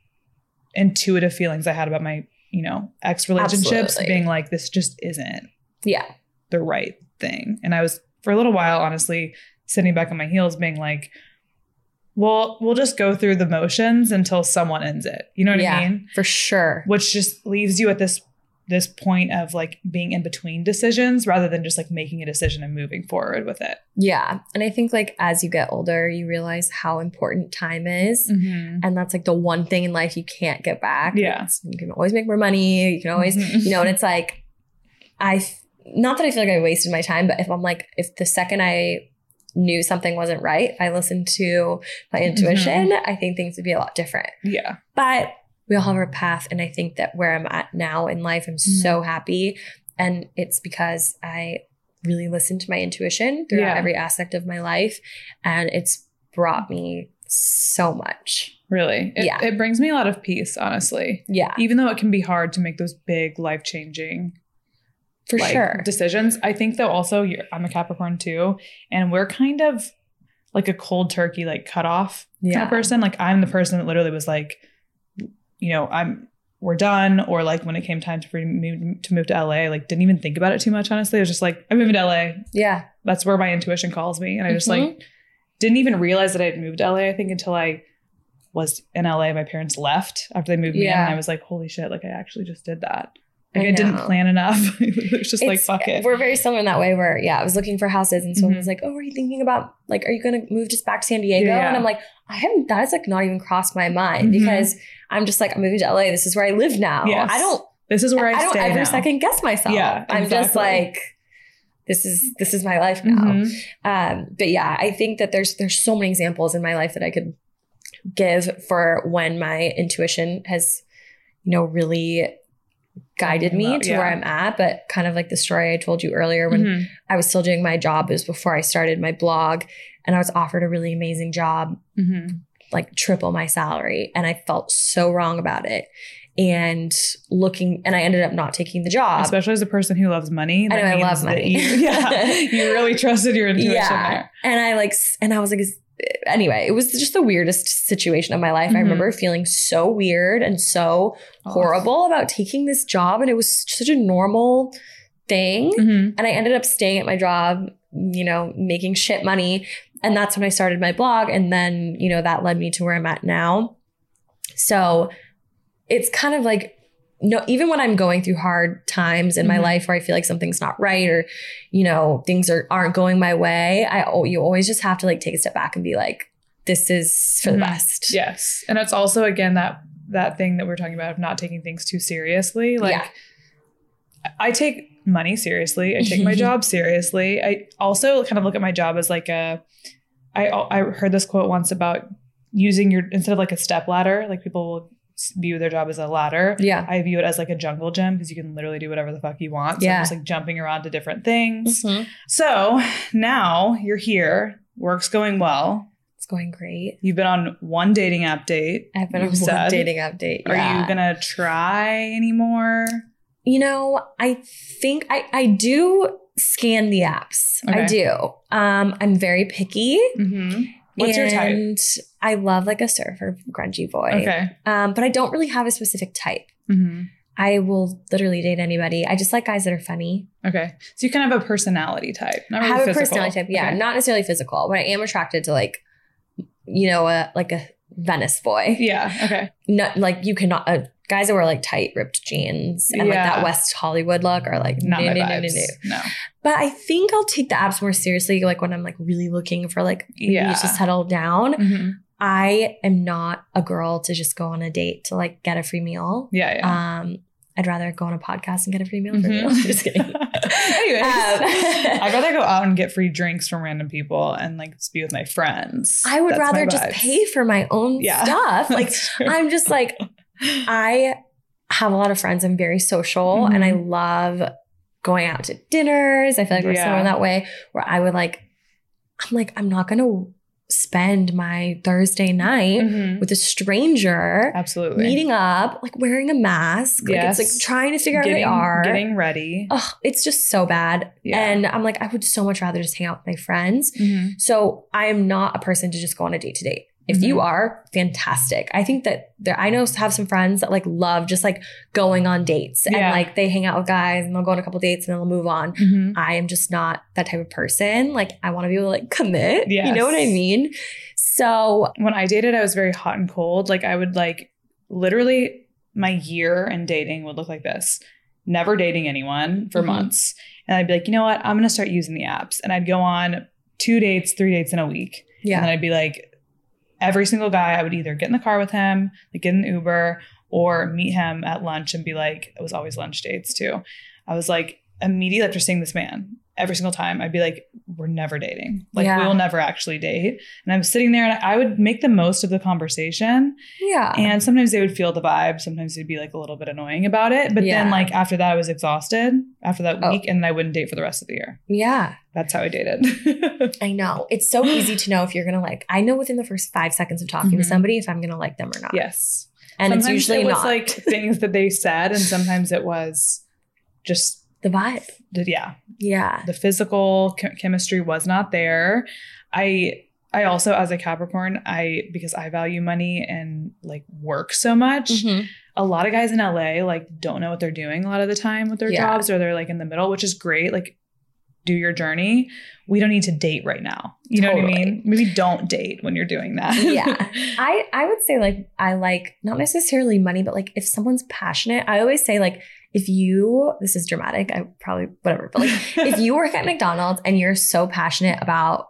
intuitive feelings I had about my, you know, ex relationships Absolutely. being like, this just isn't Yeah. the right thing. And I was for a little while, honestly, sitting back on my heels, being like, well, we'll just go through the motions until someone ends it. You know what yeah. I mean? For sure. Which just leaves you at this this point of like being in between decisions rather than just like making a decision and moving forward with it. Yeah. And I think like as you get older, you realize how important time is. Mm-hmm. And that's like the one thing in life you can't get back. Yeah. It's- you can always make more money. You can always, Mhm. you know, and it's like, I, f- not that I feel like I wasted my time, but if I'm like, if the second I knew something wasn't right, I listened to my intuition, I think things would be a lot different. Yeah. But we all have our path. And I think that where I'm at now in life, I'm Mm-hmm. so happy. And it's because I really listened to my intuition throughout Yeah. every aspect of my life. And it's brought me so much. Really. It, Yeah. it brings me a lot of peace, honestly. Yeah, Even though it can be hard to make those big life changing for like, sure. decisions. I think though also you're, I'm a Capricorn too, and we're kind of like a cold turkey, like cut off kind Yeah. of person. Like I'm the person that literally was like, you know, I'm we're done, or like when it came time to me to move to LA, like didn't even think about it too much. Honestly, I was just like, I'm moving to LA. Yeah. That's where my intuition calls me, and I just Mhm. like didn't even realize that I had moved to LA. I think until I was in LA, my parents left after they moved me in, and I was like, holy shit, like I actually just did that. Like I I, didn't plan enough. it was just like It's- fuck it. We're very similar in that way where, yeah, I was looking for houses and someone Mhm. was like, Oh, are you thinking about like, are you going to move just back to San Diego? Yeah. And I'm like, I haven't, that has like not even crossed my mind Mhm. because I'm just like, I'm moving to LA. This is where I live now. Yes. I don't, This is where I, I don't ever now. second guess myself. Yeah, I'm just like, this is, this is my life now. Mhm. Um, but yeah, I think that there's, there's so many examples in my life that I could give for when my intuition has, you know, really guided me About- to where. I'm at. But kind of like the story I told you earlier when Mhm. I was still doing my job, it was before I started my blog and I was offered a really amazing job, Mhm. Like triple my salary. And I felt so wrong about it. And looking, and I ended up not taking the job. Especially as a person who loves money. I know, I love money. You, yeah, you really trusted your intuition there. And I like, and I was like, anyway, it was just the weirdest situation of my life. I Mhm. remember feeling so weird and so horrible about taking this job. And it was such a normal thing. Mhm. And I ended up staying at my job, you know, making shit money. And that's when I started my blog. And then, you know, that led me to where I'm at now. So it's kind of like, no, even when I'm going through hard times in my Mhm. life where I feel like something's not right or, you know, things are, aren't going my way, I, you always just have to like take a step back and be like, this is for the Mhm. best. Yes. And it's also again that that thing that we're talking about of not taking things too seriously. Like Yeah. I take money seriously. I take my job seriously. I also kind of look at my job as like a I I heard this quote once about using your instead of like a step ladder, like people will view their job as a ladder. Yeah. I view it as like a jungle gym because you can literally do whatever the fuck you want. So Yeah. I'm just like jumping around to different things. Mhm. So now you're here. Work's going well. It's going great. You've been on one dating app date. I've been on you've one said. dating update. Are Yeah. you gonna try anymore? You know, I think I, I do scan the apps. I do. Um, I'm very picky. Mm-hmm. What's your type? and I love like a surfer grungy boy. Okay. Um, but I don't really have a specific type. Mm-hmm. I will literally date anybody. I just like guys that are funny. Okay. So you kind of have a personality type. Not I really have a personality type. Yeah, Okay. not necessarily physical, but I am attracted to like, you know, a like a Venice boy. Yeah. Okay. Not like you cannot. Uh, guys that wear like tight ripped jeans and like that West Hollywood look are like Not no, my no, no, no, no. No. But I think I'll take the apps more seriously, like when I'm like really looking for like Yeah. to settle down. Mhm. I am not a girl to just go on a date to like get a free meal. Yeah. Yeah. Um, I'd rather go on a podcast and get a free meal for Mhm. meal. just kidding. Anyways, Um, I'd rather go out and get free drinks from random people and like just be with my friends. I would That's rather just pay for my own Yeah. stuff. Like I'm just like I have a lot of friends. I'm very social and I love going out to dinners. I feel like we're Yeah. in that way where I would like, I'm like, I'm not gonna spend my Thursday night Mhm. with a stranger, Absolutely. meeting up, like wearing a mask. Like it's like trying to figure out getting, who they are. getting ready. Oh, it's just so bad. Yeah. And I'm like, I would so much rather just hang out with my friends. Mhm. So I am not a person to just go on a date to date. If Mm-hmm. you are, fantastic. I think that there, I know have some friends that like love just like going on dates and Yeah. like they hang out with guys and they'll go on a couple dates and they'll move on. Mhm. I am just not that type of person. Like I want to be able to like commit. You know what I mean? So When I dated, I was very hot and cold. Like I would like literally my year in dating would look like this. Never dating anyone for Mhm. months. And I'd be like, you know what? I'm gonna start using the apps. And I'd go on two dates, three dates in a week. And then. I'd be like, every single guy, I would either get in the car with him, like get an Uber, or meet him at lunch and be like, it was always lunch dates too. I was like, immediately after seeing this man, every single time, I'd be like, we're never dating. Like, Yeah. we will never actually date. And I'm sitting there and I would make the most of the conversation. Yeah. And sometimes they would feel the vibe. Sometimes they'd be like a little bit annoying about it. But Yeah. then, like, after that, I was exhausted after that Oh. week and I wouldn't date for the rest of the year. yeah. That's how I dated. I know. It's so easy to know if you're gonna like. I know within the first five seconds of talking Mhm. to somebody if I'm gonna like them or not. yes. And it's usually it was not like things that they said, and sometimes it was just the vibe. yeah, Yeah. the physical ch- chemistry was not there. I I also as a Capricorn, I because I value money and like work so much. Mhm. A lot of guys in LA like don't know what they're doing a lot of the time with their Yeah. jobs, or they're like in the middle, which is great. Like do your journey. We don't need to date right now. You know what I mean? Maybe don't date when you're doing that. Yeah. I I would say like I like not necessarily money, but like if someone's passionate, I always say like if you this is dramatic, I probably whatever, but like if you work at McDonald's and you're so passionate about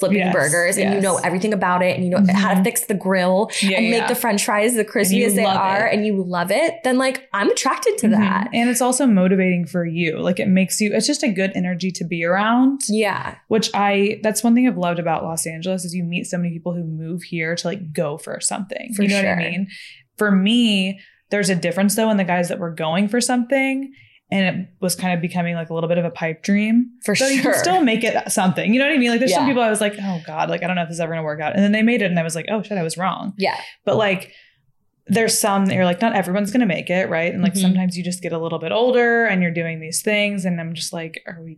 flipping Yes, burgers and you know everything about it and you know how to Mhm. fix the grill Yeah, and make the french fries the crispy as they are it. and you love it, then like I'm attracted to Mhm. that. And it's also motivating for you. Like it makes you, it's just a good energy to be around. Yeah. Which I, that's one thing I've loved about Los Angeles is you meet so many people who move here to like go for something. For you know what. I mean? For me, there's a difference though in the guys that were going for something and it was kind of becoming like a little bit of a pipe dream. For So you sure. can still make it something. You know what I mean? Like there's some people I was like, oh God, like I don't know if this is ever gonna work out. And then they made it and I was like, oh shit, I was wrong. yeah. But like, there's some that you're like, not everyone's gonna make it, right? And like Mhm. sometimes you just get a little bit older and you're doing these things, and I'm just like, are we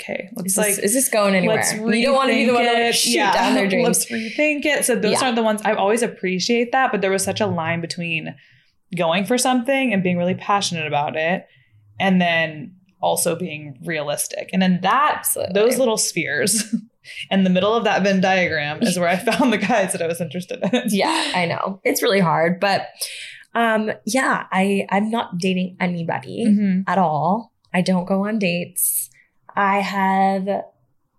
okay? Let's Is like this, is this going anywhere? You don't want to be the one to shoot down their dreams. Let's rethink it. So those Yeah. aren't the ones I always appreciate that, but there was such a line between going for something and being really passionate about it, and then also being realistic. And then that Absolutely. those little spheres in the middle of that Venn diagram is where I found the guys that I was interested in. yeah, I know. It's really hard, but um yeah, I I'm not dating anybody Mhm. at all. I don't go on dates. I have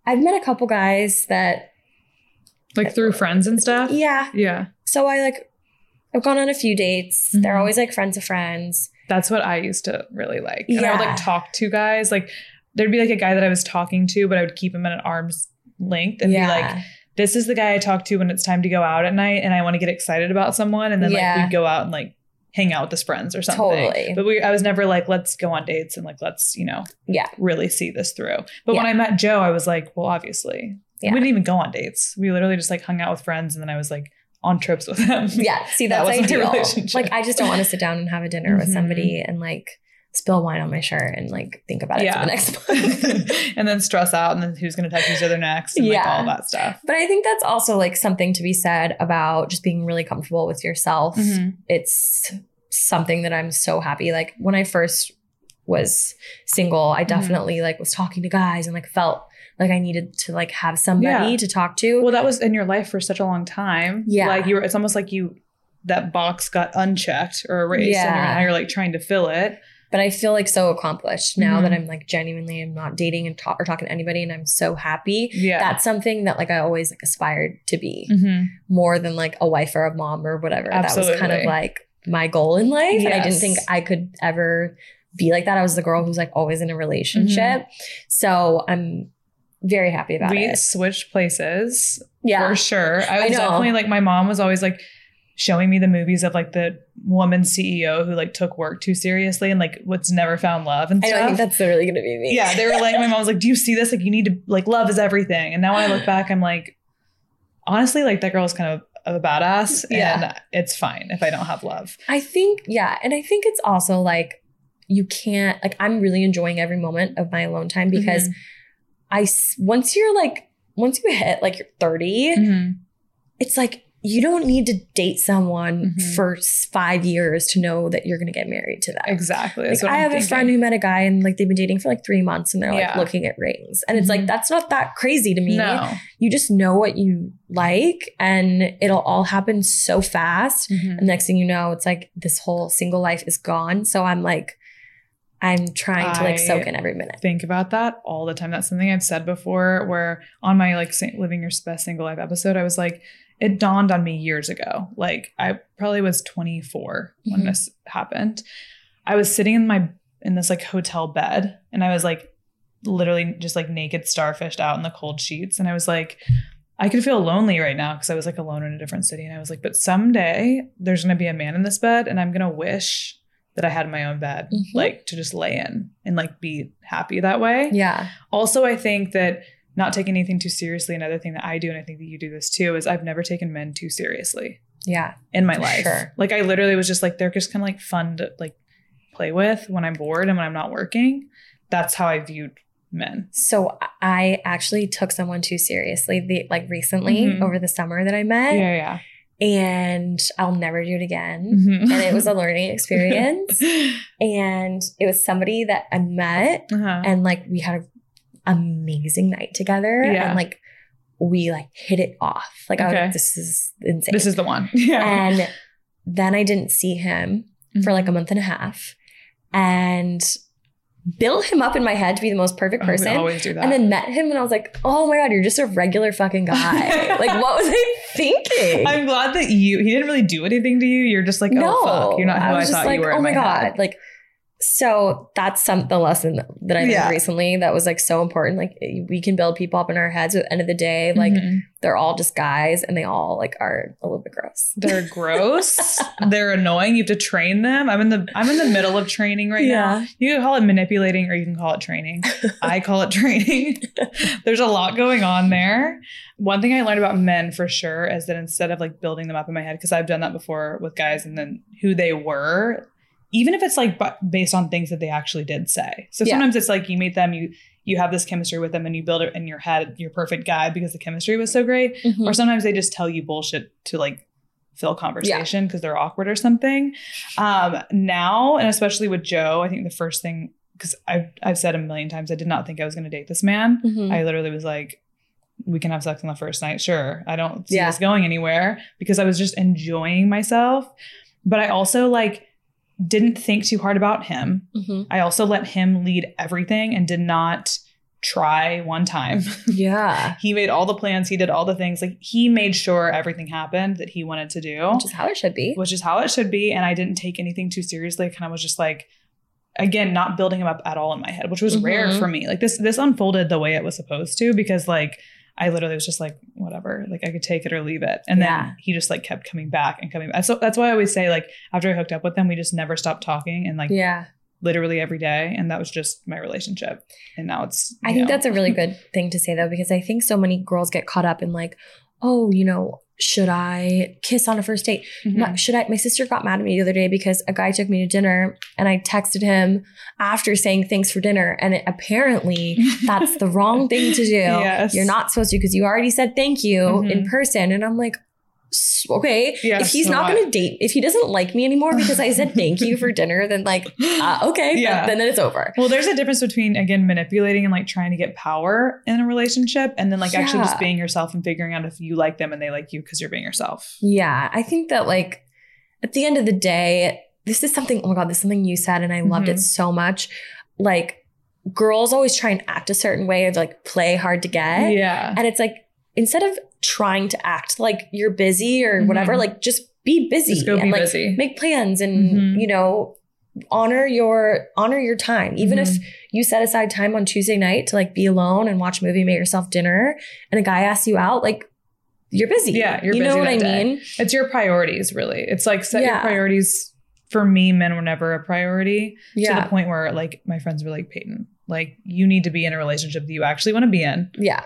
I've met a couple guys that Like through friends and stuff. yeah, Yeah. so I like I've gone on a few dates. They're Mhm. always like friends of friends. That's what I used to really like. And I would like talk to guys. Like there'd be like a guy that I was talking to, but I would keep him at an arm's length and yeah. be like, this is the guy I talk to when it's time to go out at night and I want to get excited about someone. And then Yeah. like we'd go out and like hang out with his friends or something. Totally. But we I was never like, let's go on dates and like let's, you know, yeah. really see this through. But when I met Joe, I was like, well, obviously. Yeah. We didn't even go on dates. We literally just like hung out with friends and then I was like on trips with him. Yeah. See, That that's my ideal. relationship. Like I just don't want to sit down and have a dinner with Mhm. somebody and like spill wine on my shirt and like think about it for the next month. and then stress out and then who's going to text each other next and like Yeah. all that stuff. But I think that's also like something to be said about just being really comfortable with yourself. Mhm. It's something that I'm so happy. Like when I first was single, I definitely like was talking to guys and like felt like I needed to like have somebody Yeah. to talk to. Well, that was in your life for such a long time. Yeah. Like you were, it's almost like you, that box got unchecked or erased and you're, now you're like trying to fill it. but I feel like so accomplished now that Mhm. I'm like genuinely I'm not dating and talk or talking to anybody and I'm so happy. Yeah. That's something that like I always like aspired to be Mhm. more than like a wife or a mom or whatever. Absolutely. That was kind of like my goal in life. And I didn't think I could ever be like that. I was the girl who's like always in a relationship. So I'm very happy about we it. We switched places Yeah. for sure. I I was know. definitely like, my mom was always like, showing me the movies of like the woman CEO who like took work too seriously and like what's never found love and I know, I think that's literally going to be me. yeah, they were like, my mom was like, "Do you see this? Like, you need to like love is everything." And now when I look back, I'm like, honestly, like that girl is kind of of a badass, Yeah. and it's fine if I don't have love. I think, yeah. And I think it's also like you can't, like, I'm really enjoying every moment of my alone time because Mhm. I, once you're like, once you hit like you're 30, Mhm. it's like you don't need to date someone Mhm. for five years to know that you're going to get married to them. exactly. Like, I I'm have a friend who met a guy and like they've been dating for like three months and they're like Yeah. looking at rings. And it's Mhm. like, that's not that crazy to me. No. You just know what you like and it'll all happen so fast. Mhm. And next thing you know, it's like this whole single life is gone. So I'm like, I'm trying to like soak in every minute. think about that all the time. That's something I've said before. Where on my like living your best single life episode, I was like, it dawned on me years ago. Like I probably was 24 when Mhm. this happened. I was sitting in my in this like hotel bed, and I was like literally just like naked starfished out in the cold sheets, and I was like. I could feel lonely right now because I was like alone in a different city. And I was like, but someday there's going to be a man in this bed, and I'm going to wish that I had my own bed, Mhm. like to just lay in and like be happy that way. Yeah. Also, I think that not taking anything too seriously, another thing that I do, and I think that you do this too, is I've never taken men too seriously Yeah. in my life. sure. Like I literally was just like, they're just kind of like fun to like play with when I'm bored and when I'm not working. That's how I viewed men. So I actually took someone too seriously the like recently Mhm. over the summer that I met. Yeah, yeah. And I'll never do it again. Mhm. And it was a learning experience. and it was somebody that I met uh-huh. and like we had an amazing night together Yeah. and like we like hit it off like i was like this is insane This is the one. Yeah. and then i didn't see him for like a month and a half and built him up in my head to be the most perfect Oh, person always do that. and then met him and i was like oh my god you're just a regular fucking guy like what was i thinking I'm glad that you, he didn't really do anything to you. You're just like, oh, fuck. You're not who I, just thought like, you were. oh in my god, head. like. So that's some the lesson that I learned Yeah. recently that was like so important. Like we can build people up in our heads. At the end of the day, like Mhm. they're all just guys, and they all like are a little bit gross. They're gross. They're annoying. You have to train them. I'm in the I'm in the middle of training right now. Yeah. You can call it manipulating or you can call it training. I call it training. There's a lot going on there. One thing I learned about men for sure is that instead of like building them up in my head, because I've done that before with guys and then who they were, even if it's like based on things that they actually did say. So Yeah. sometimes it's like you meet them, you you have this chemistry with them and you build it in your head, your perfect guy because the chemistry was so great Mm-hmm. or sometimes they just tell you bullshit to like fill conversation because they're awkward or something. Um, now, and especially with Joe, I think the first thing because I've I've said a million times I did not think I was going to date this man. Mhm. I literally was like, we can have sex on the first night, sure. I don't see Yeah. this going anywhere because I was just enjoying myself. But I also like didn't think too hard about him. Mhm. I also let him lead everything and did not try one time. Yeah, he made all the plans, he did all the things. Like he made sure everything happened that he wanted to do, which is how it should be. which is how it should be. And I didn't take anything too seriously. I kind of was just like, again, not building him up at all in my head, which was rare Mhm. for me. Like this, this unfolded the way it was supposed to because like I literally was just like, whatever, like I could take it or leave it. And Yeah. then he just like kept coming back and coming back. So that's why I always say like after I hooked up with them, we just never stopped talking and like Yeah, literally every day. And that was just my relationship. And now it's, I think know. that's a really good thing to say though, because I think so many girls get caught up in like, oh, you know, should I kiss on a first date? Mhm. My, should I? My sister got mad at me the other day because a guy took me to dinner and I texted him after saying thanks for dinner. And it, apparently that's the wrong thing to do. Yes. You're not supposed to because you already said thank you Mhm. in person. And I'm like, "S- okay, Yeah, if he's not going to date, if he doesn't like me anymore because I said thank you for dinner, then like, uh, okay, Yeah. then, then it's over. Well, there's a difference between again manipulating and like trying to get power in a relationship, and then like actually just being yourself and figuring out if you like them and they like you because you're being yourself. Yeah, I think that like at the end of the day, this is something, oh my God, this is something you said, and I loved it Mhm. so much. Like, girls always try and act a certain way or like play hard to get. Yeah, And it's like, instead of trying to act like you're busy or Mhm. whatever, like just be busy just go and be like busy. make plans and, Mhm. you know, honor your honor your time even if Mhm. you set aside time on tuesday night to like be alone and watch a movie make yourself dinner and a guy asks you out like you're busy Yeah, you're you know what i day. mean it's your priorities, really. It's like set your priorities. For me, men were never a priority to the point where like my friends were like, Payton, like you need to be in a relationship that you actually want to be in. yeah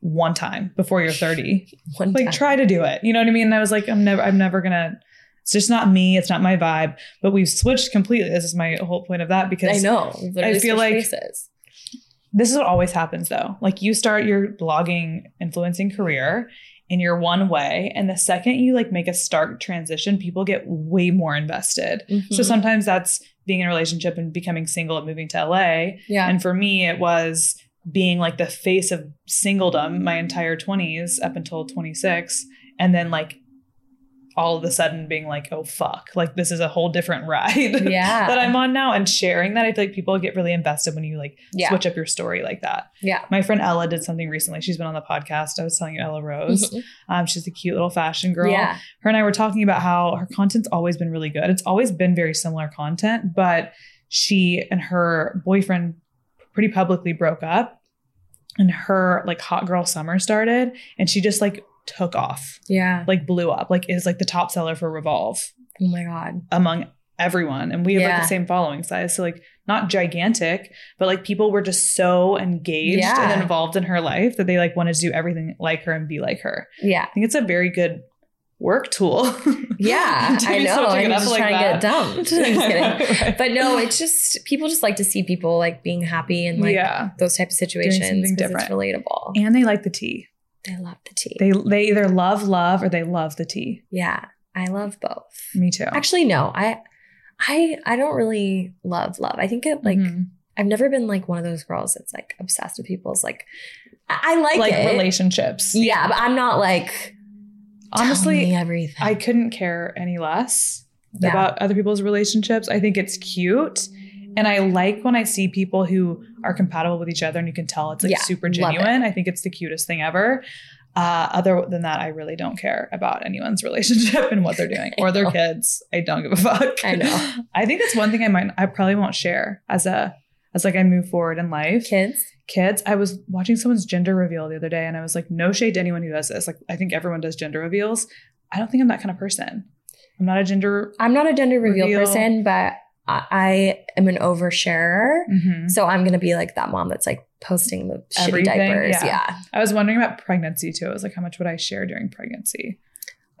one time before you're 30. One like time. try to do it. You know what I mean? And I was like, I'm never, I'm never gonna. It's just not me. It's not my vibe. But we've switched completely. This is my whole point of that because I know. I feel like- places. this is what always happens though. Like you start your blogging influencing career in your one way, and the second you like make a stark transition, people get way more invested. So Mhm. sometimes that's being in a relationship and becoming single and moving to LA. yeah. And for me, it was being like the face of singledom my entire 20s up until 26. And then like all of a sudden being like, oh fuck, like this is a whole different ride Yeah. that I'm on now. And sharing that, I feel like people get really invested when you like Yeah. switch up your story like that. yeah. My friend Ella did something recently. She's been on the podcast. I was telling you, Ella Rose. Mhm. Um, she's a cute little fashion girl Yeah. her and I were talking about how her content's always been really good. It's always been very similar content, but she and her boyfriend pretty publicly broke up and her like hot girl summer started and she just like took off, Yeah. like blew up, like is like the top seller for Revolve Oh my God. among everyone. And we have like the same following size. So like not gigantic, but like people were just so engaged Yeah. and involved in her life that they like wanted to do everything like her and be like her. Yeah. I think it's a very good work tool. Yeah. I know. I'm just like that. to get dumped. I'm just kidding. Right. But no, it's just people just like to see people like being happy and like yeah, those type of situations different. it's relatable. and they like the tea. they love the tea. They they either love love or they love the tea. yeah. I love both. Me too. Actually, no. I I I don't really love love. I think it like Mhm. I've never been like one of those girls that's like obsessed with people's like I, I like, like relationships. Yeah, but I'm not like Honestly, everything. I couldn't care any less Yeah. about other people's relationships. I think it's cute. And I like when I see people who are compatible with each other and you can tell it's like Yeah, super genuine. I think it's the cutest thing ever. Uh, other than that, I really don't care about anyone's relationship and what they're doing or their kids. I don't give a fuck. I know. I think that's one thing I might, I probably won't share as a, as like I move forward in life. kids. Kids, I was watching someone's gender reveal the other day and I was like, no shade to anyone who does this. Like, I think everyone does gender reveals. I don't think I'm that kind of person. I'm not a gender. I'm not a gender reveal, Reveal. person, but I, am an oversharer. Mhm. So I'm gonna be like that mom that's like posting the shitty Everything, diapers. yeah. Yeah. I was wondering about pregnancy too. I was like, how much would I share during pregnancy?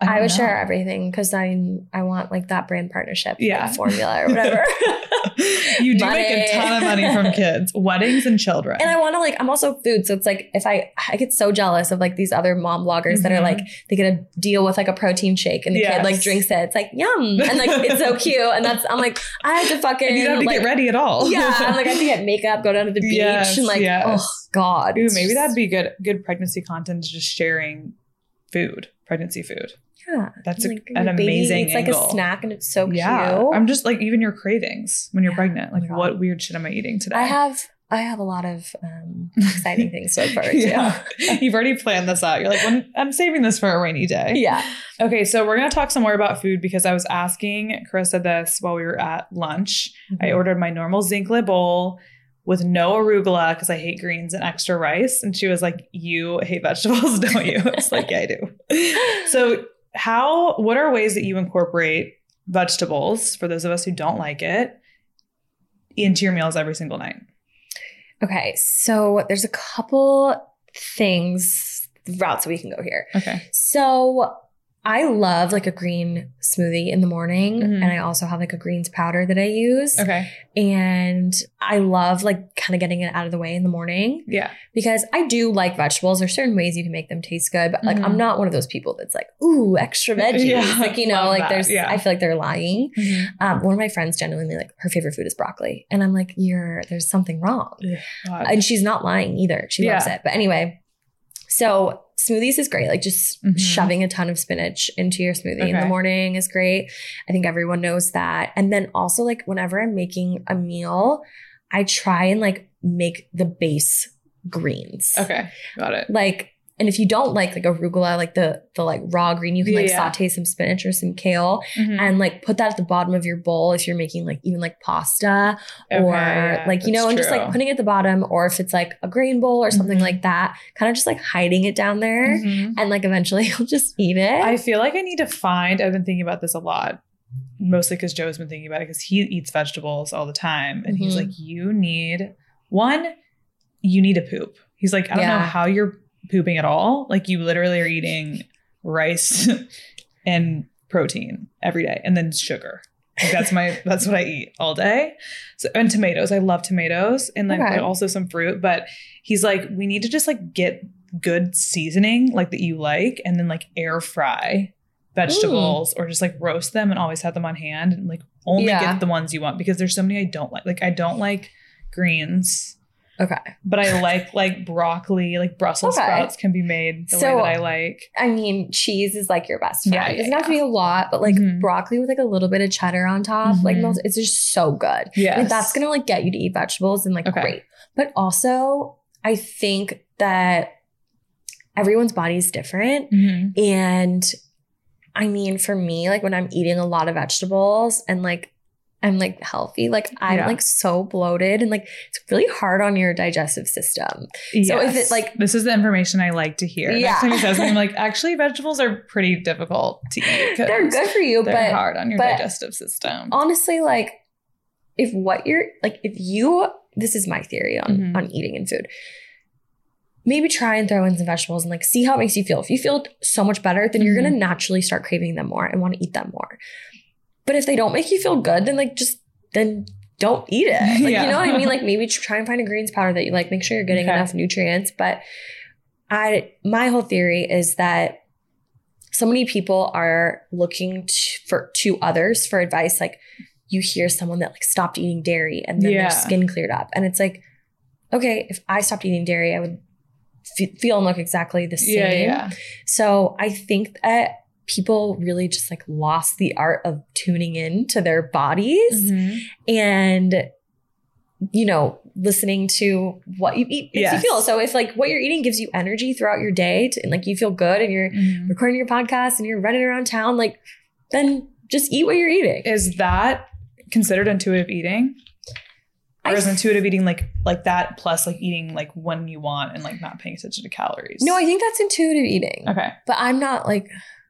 I, don't would know. share everything because I I want like that brand partnership, like, formula or whatever. you do make a ton of money from kids, weddings, and children. and I want to like I'm also food, so it's like if I I get so jealous of like these other mom bloggers that are Mhm. like they get a deal with like a protein shake and the kid like Yes. drinks it. It's like yum, and like it's so cute, and that's I'm like I have to fucking And you don't have to like, get ready at all. Yeah, I'm like I have to get makeup, go down to the beach, Yes, and like yes. oh god, Ooh, maybe that'd be good. Good pregnancy content is just sharing food, pregnancy food. Yeah. That's a- an amazing It's like a snack, and it's so Yeah, cute. I'm just like even your cravings when you're Yeah. pregnant. Oh Like, what weird shit am I eating today? I have I have a lot of um, exciting things to forward to. yeah, you've already planned this out. You're like, I'm saving this for a rainy day. yeah. Okay, so we're gonna talk some more about food because I was asking Carissa this while we were at lunch. Mm-hmm. I ordered my normal Zinque bowl with no arugula because I hate greens and extra rice. And she was like, You hate vegetables, don't you? It's like, Yeah, I do. So, how, what are ways that you incorporate vegetables for those of us who don't like it into your meals every single night? Okay, so there's a couple things routes we can go here. Okay. So I love like a green smoothie in the morning, Mhm. and I also have like a greens powder that I use. Okay. And I love like kind of getting it out of the way in the morning Yeah. because I do like vegetables. There's certain ways you can make them taste good, but like Mhm. I'm not one of those people that's like, ooh, extra veggies. Yeah, like, you know, like that, there's, yeah. I feel like they're lying. Um, one of my friends genuinely like her favorite food is broccoli. And I'm like, you're, there's something wrong. God. And she's not lying either. She loves it. But anyway, so smoothies is great. Like just Mhm. shoving a ton of spinach into your smoothie in the morning is great. I think everyone knows that. And then also like whenever I'm making a meal, I try and like make the base greens. okay. Got it. Like, and if you don't like like arugula, like the the like raw green, you can like Yeah, saute some spinach or some kale Mhm. and like put that at the bottom of your bowl if you're making like even like pasta Okay, or yeah, like you know and just like putting it at the bottom or if it's like a grain bowl or something Mhm. like that kind of just like hiding it down there Mhm. and like eventually you'll just eat it I feel like I need to find. I've been thinking about this a lot, mostly because Joe's been thinking about it because he eats vegetables all the time, and he's Mhm. like, "You need one. You need a poop." He's like, "I don't know Yeah. how your pooping at all. Like you literally are eating rice and protein every day and then sugar. Like that's my that's what I eat all day. So and tomatoes. I love tomatoes and then Okay. also some fruit. But he's like, we need to just like get good seasoning like that you like and then like air fry vegetables or just like roast them and always have them on hand and like only Yeah. get the ones you want because there's so many I don't like. Like I don't like greens, Okay. but I like like broccoli, like Brussels Okay. sprouts can be made the So- way that I like. I mean, cheese is like your best friend. Yeah, it doesn't have to be a lot, but like Mhm. broccoli with like a little bit of cheddar on top, like Mhm. most, it's just so good. Yeah. Like that's gonna like get you to eat vegetables and like Okay. great. But also, I think that everyone's body is different. Mhm. And I mean, for me, like when I'm eating a lot of vegetables and like I'm like healthy, like I'm Yeah. like so bloated and like it's really hard on your digestive system. So if it, like- this is the information I like to hear. Yeah. Next time he says something, I'm like, actually, vegetables are pretty difficult to eat. They're good for you, They're but hard on your digestive system. honestly, like if what you're like, if you, this is my theory on Mhm. on eating and food. Maybe try and throw in some vegetables and like see how it makes you feel. If you feel so much better, then you're Mhm. gonna naturally start craving them more and want to eat them more. But if they don't make you feel good, then like just then don't eat it. Like Yeah. you know what I mean? Like maybe try and find a greens powder that you like. Make sure you're getting Okay. enough nutrients. But I my whole theory is that so many people are looking to, for to others for advice. Like you hear someone that like stopped eating dairy and then Yeah. their skin cleared up, and it's like, okay, if I stopped eating dairy, I would fe- feel and look exactly the same. Yeah, yeah. So I think that people really just like lost the art of tuning in to their bodies Mhm. and you know listening to what you eat makes Yes. you feel. So if like what you're eating gives you energy throughout your day to, and like you feel good and you're Mhm. recording your podcast and you're running around town, like then just eat what you're eating. Is that considered intuitive eating? Or is intuitive eating like like that plus like eating like when you want and like not paying attention to calories? no, I think that's intuitive eating. Okay. But I'm not like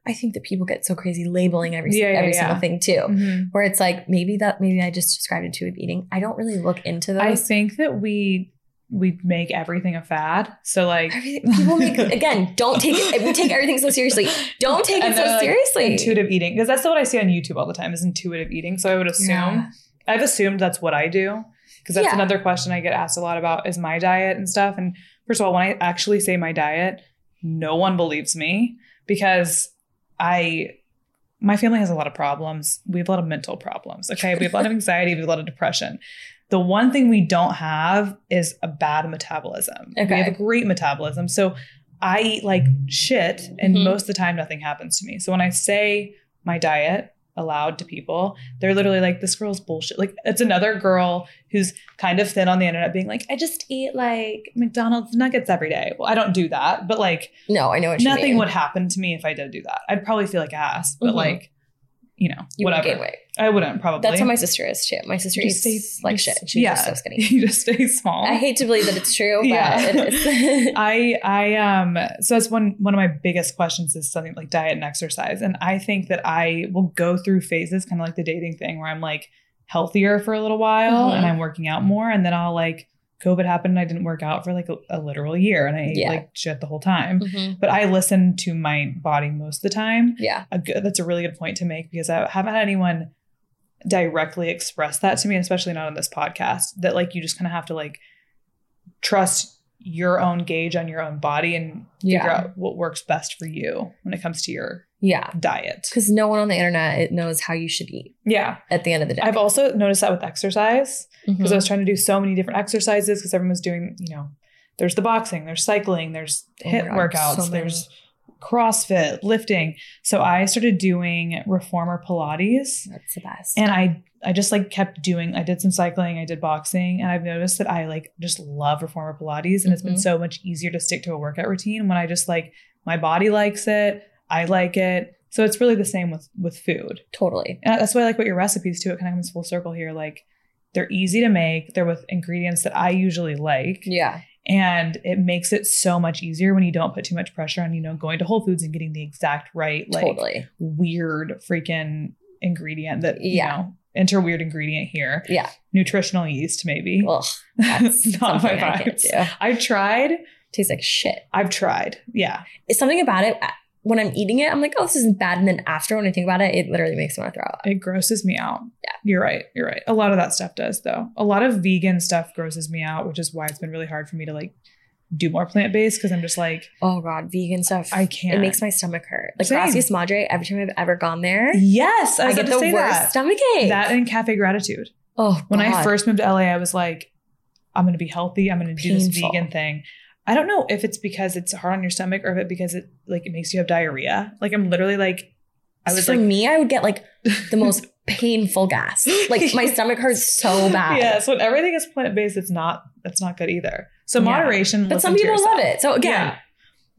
I think that people get so crazy labeling every Yeah, yeah, every yeah. single thing too. Mhm. Where it's like maybe that maybe I just described intuitive eating. I don't really look into those. I think that we we make everything a fad. So like Everything- people make again don't take it we take everything so seriously don't take it so like, seriously intuitive eating because that's what I see on YouTube all the time is intuitive eating. So I would assume. I've assumed that's what I do because that's another question I get asked a lot about is my diet and stuff. And first of all, when I actually say my diet, no one believes me because I my family has a lot of problems. We have a lot of mental problems. Okay. We have a lot of anxiety, we have a lot of depression. The one thing we don't have is a bad metabolism. Okay. We have a great metabolism. So I eat like shit, and Mhm. most of the time nothing happens to me. So when I say my diet aloud to people, they're literally like, this girl's bullshit. Like it's another girl who's kind of thin on the internet being like, I just eat like McDonald's nuggets every day. Well, I don't do that, but like no I know what nothing would happen to me if I did do that. I'd probably feel like ass, but Mhm. like, you know, you whatever. gain weight I wouldn't probably. that's how my sister is too my sister You eats stay- like you shit she's yeah. just so skinny you just stay small. I hate to believe that it's true but Yeah. it is I I um so that's one one of my biggest questions is something like diet and exercise. And I think that I will go through phases, kind of like the dating thing, where I'm like healthier for a little while Mhm. and I'm working out more, and then I'll like COVID happened and I didn't work out for like a, a literal year and I ate Yeah. like shit the whole time. Mhm. But I listen to my body most of the time. yeah A good, that's a really good point to make because I haven't had anyone directly express that to me, especially not on this podcast. That like you just kind of have to like trust your own gauge on your own body and figure Yeah. out what works best for you when it comes to your yeah diet. because no one on the internet knows how you should eat Yeah. at the end of the day I've also noticed that with exercise because I Mhm. was trying to do so many different exercises because everyone was doing, you know, there's the boxing, there's cycling, there's Oh HIIT God, workouts, so there's CrossFit, lifting. So I started doing reformer Pilates that's the best and I I just like kept doing I did some cycling, I did boxing, and I've noticed that I like just love reformer Pilates and it's been Mhm. so much easier to stick to a workout routine when I just like my body likes it, I like it. So it's really the same with with food. totally And that's why I like what your recipes too. It kind of comes full circle here. Like they're easy to make. They're with ingredients that I usually like. yeah And it makes it so much easier when you don't put too much pressure on, you know, going to Whole Foods and getting the exact right, like totally weird freaking ingredient that, you know, enter weird ingredient here. yeah Nutritional yeast, maybe. Ugh, that's Not my I vibes. do I tried tastes like shit. I've tried. Yeah. It's something about it. When I'm eating it, I'm like, oh, this isn't bad. And then after, when I think about it, it literally makes me want to throw up. It grosses me out. Yeah. You're right. You're right. A lot of that stuff does though. A lot of vegan stuff grosses me out, which is why it's been really hard for me to like do more plant based because I'm just like, Oh god, vegan stuff. I can't. It makes my stomach hurt. Like Same. Gracias Madre, every time I've ever gone there, yes, I, I, get the worst that. stomach ache. That and Cafe Gratitude. oh, When I first moved to LA, I was like, I'm going to be healthy. I'm going to do this vegan thing. I don't know if it's because it's hard on your stomach or if it because it like it makes you have diarrhea. Like I'm literally like, I was for like, me, I would get like the most painful gas. Like my stomach hurts so bad. Yes, when everything is plant based, it's not. That's not good either. So Yeah. moderation. But some people love it. So again, Yeah.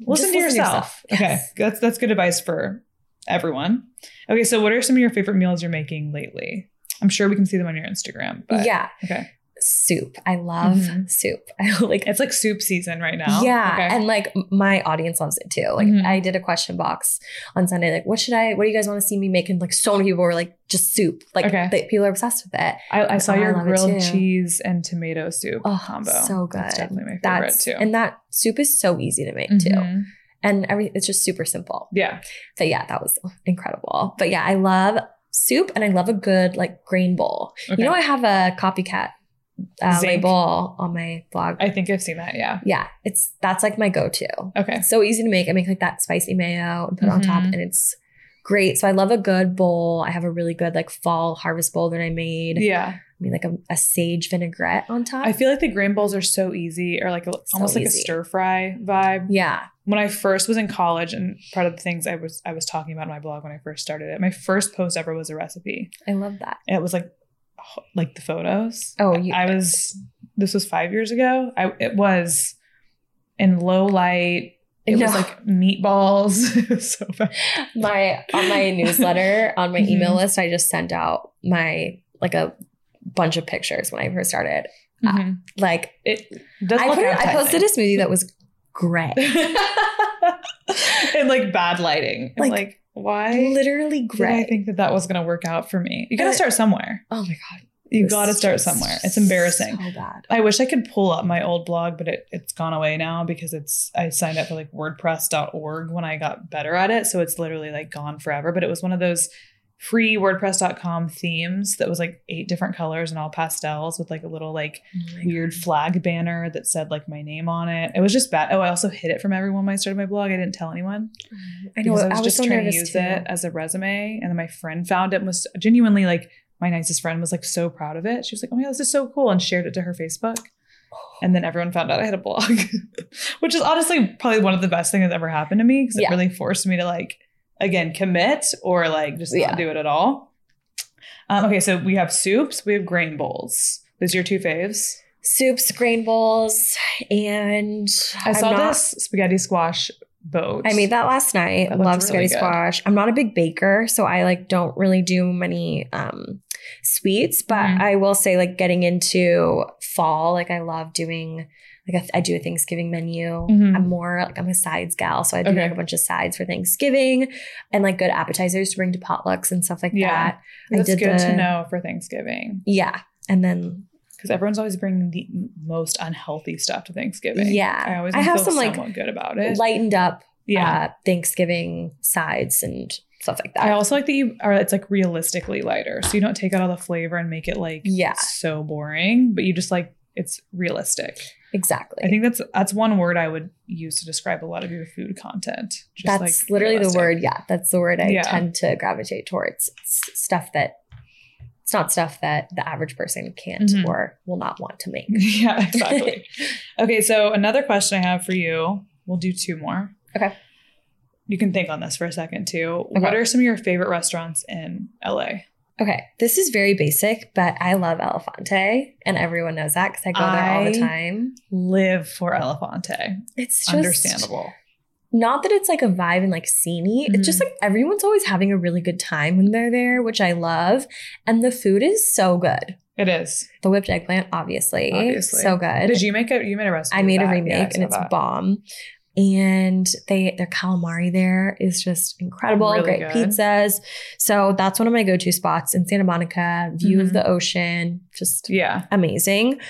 Listen to listen to yourself. yourself. Okay, that's that's good advice for everyone. Okay, so what are some of your favorite meals you're making lately? I'm sure we can see them on your Instagram. But yeah, okay, soup. I love Mhm. soup. I like it's like soup season right now. Yeah, Okay. and like my audience loves it too. Like Mhm. I did a question box on Sunday, like what should I, what do you guys want to see me make? And like so many people were like just soup. Like Okay. they, people are obsessed with it. I, I saw Oh, your it grilled cheese and tomato soup Oh, combo. so good. That's definitely my favorite That's too. and that soup is so easy to make too, Mhm. and every it's just super simple. Yeah. But yeah, that was incredible. But yeah, I love soup and I love a good like grain bowl. Okay. You know, I have a copycat uh, label on my blog. I think I've seen that. Yeah. yeah, it's that's like my go-to. Okay. It's so easy to make. I make like that spicy mayo and put it on top, Mhm. and it's great. So I love a good bowl. I have a really good like fall harvest bowl that I made. Yeah. I mean, like a, a sage vinaigrette on top. I feel like the grain bowls are so easy or like a, almost like a stir fry vibe. yeah, When I first was in college and part of the things I was I was talking about in my blog when I first started it, my first post ever was a recipe. I love that. And it was like like the photos. Oh, you, I was this was 5 years ago. I it was in low light. It was like meatballs. was so bad. my on my newsletter on my Mhm. email list. I just sent out my like a bunch of pictures when I first started. Mhm. Like It does I look put, I posted a smoothie that was gray, in like bad lighting. Like, like, why literally gray. I think that that was going to work out for me? You got to start somewhere. oh my god, You got to start somewhere. It's embarrassing. So bad. I wish I could pull up my old blog, but it, it's gone away now because it's I signed up for like WordPress.org when I got better at it. So it's literally like gone forever. But it was one of those free WordPress.com themes that was like eight different colors and all pastels with like a little like Oh weird flag banner that said like my name on it. It was just bad. Oh, I also hid it from everyone when I started my blog. I didn't tell anyone. I know. because I was, so trying to use too. it as a resume. And then my friend found it and was genuinely like my nicest friend was like so proud of it. She was like, Oh my god, this is so cool, and shared it to her Facebook. And then everyone found out I had a blog, which is honestly probably one of the best things that's ever happened to me because it really forced me to like again commit or like just Yeah. not do it at all. Um, okay, so we have soups, we have grain bowls. Those are your two faves. Soups, grain bowls, and I I'm saw not- this spaghetti squash boat. I made that last night. That Love spaghetti squash. I'm not a big baker, so I like don't really do many um sweets, but Mhm. I will say like getting into fall, like I love doing like a, I do a Thanksgiving menu. Mhm. I'm more like I'm a sides gal, so I do Okay. like a bunch of sides for Thanksgiving and like good appetizers to bring to potlucks and stuff like Yeah. that. That's good to know for Thanksgiving. Yeah. And then because everyone's always bringing the most unhealthy stuff to Thanksgiving. Yeah. I always I have some, like, good about it. lightened up yeah, uh, Thanksgiving sides and stuff like that. I also like that you are. It's like realistically lighter, so you don't take out all the flavor and make it like Yeah. so boring. But you just like it's realistic. Exactly. I think that's that's one word I would use to describe a lot of your food content. Just that's like literally realistic. the word. Yeah, that's the word I Yeah. tend to gravitate towards. It's stuff that it's not stuff that the average person can't Mhm. or will not want to make. yeah, exactly. okay, so another question I have for you. We'll do two more. Okay. You can think on this for a second too. Okay. What are some of your favorite restaurants in LA? Okay, this is very basic, but I love Elefante, and everyone knows that because I go there all the time. Live for Elefante. It's just Understandable. Not that it's like a vibe and like sceney. It's just Mhm. like everyone's always having a really good time when they're there, which I love. And the food is so good. It is. The whipped eggplant, obviously, Obviously. so good. Did you make it? You made a recipe. I made a remake Yeah, and it's that. bomb. And they their calamari there is just incredible. Really Great good. pizzas. So that's one of my go-to spots in Santa Monica. View Mhm. of the ocean, just Yeah. amazing.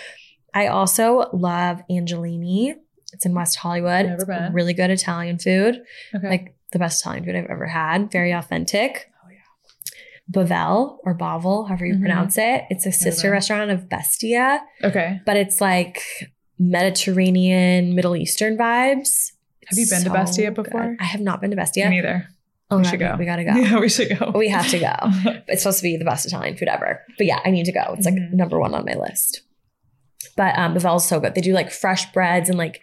I also love Angelini It's in West Hollywood. Never It's been. Really good Italian food. Okay. Like the best Italian food I've ever had. Very authentic. oh yeah. Bavel or Bavel, however you Mhm. pronounce it. It's a sister restaurant of Bestia, Okay. but it's like Mediterranean, Middle Eastern vibes. Have you been to Bastia Bestia good. before? I have not been to Bastia. Me neither. Oh, we should go. We gotta go. Yeah, we should go. We have to go. It's supposed to be the best Italian food ever. But yeah, I need to go. It's like Mhm. number one on my list. But um, Bavel's so good. They do like fresh breads and like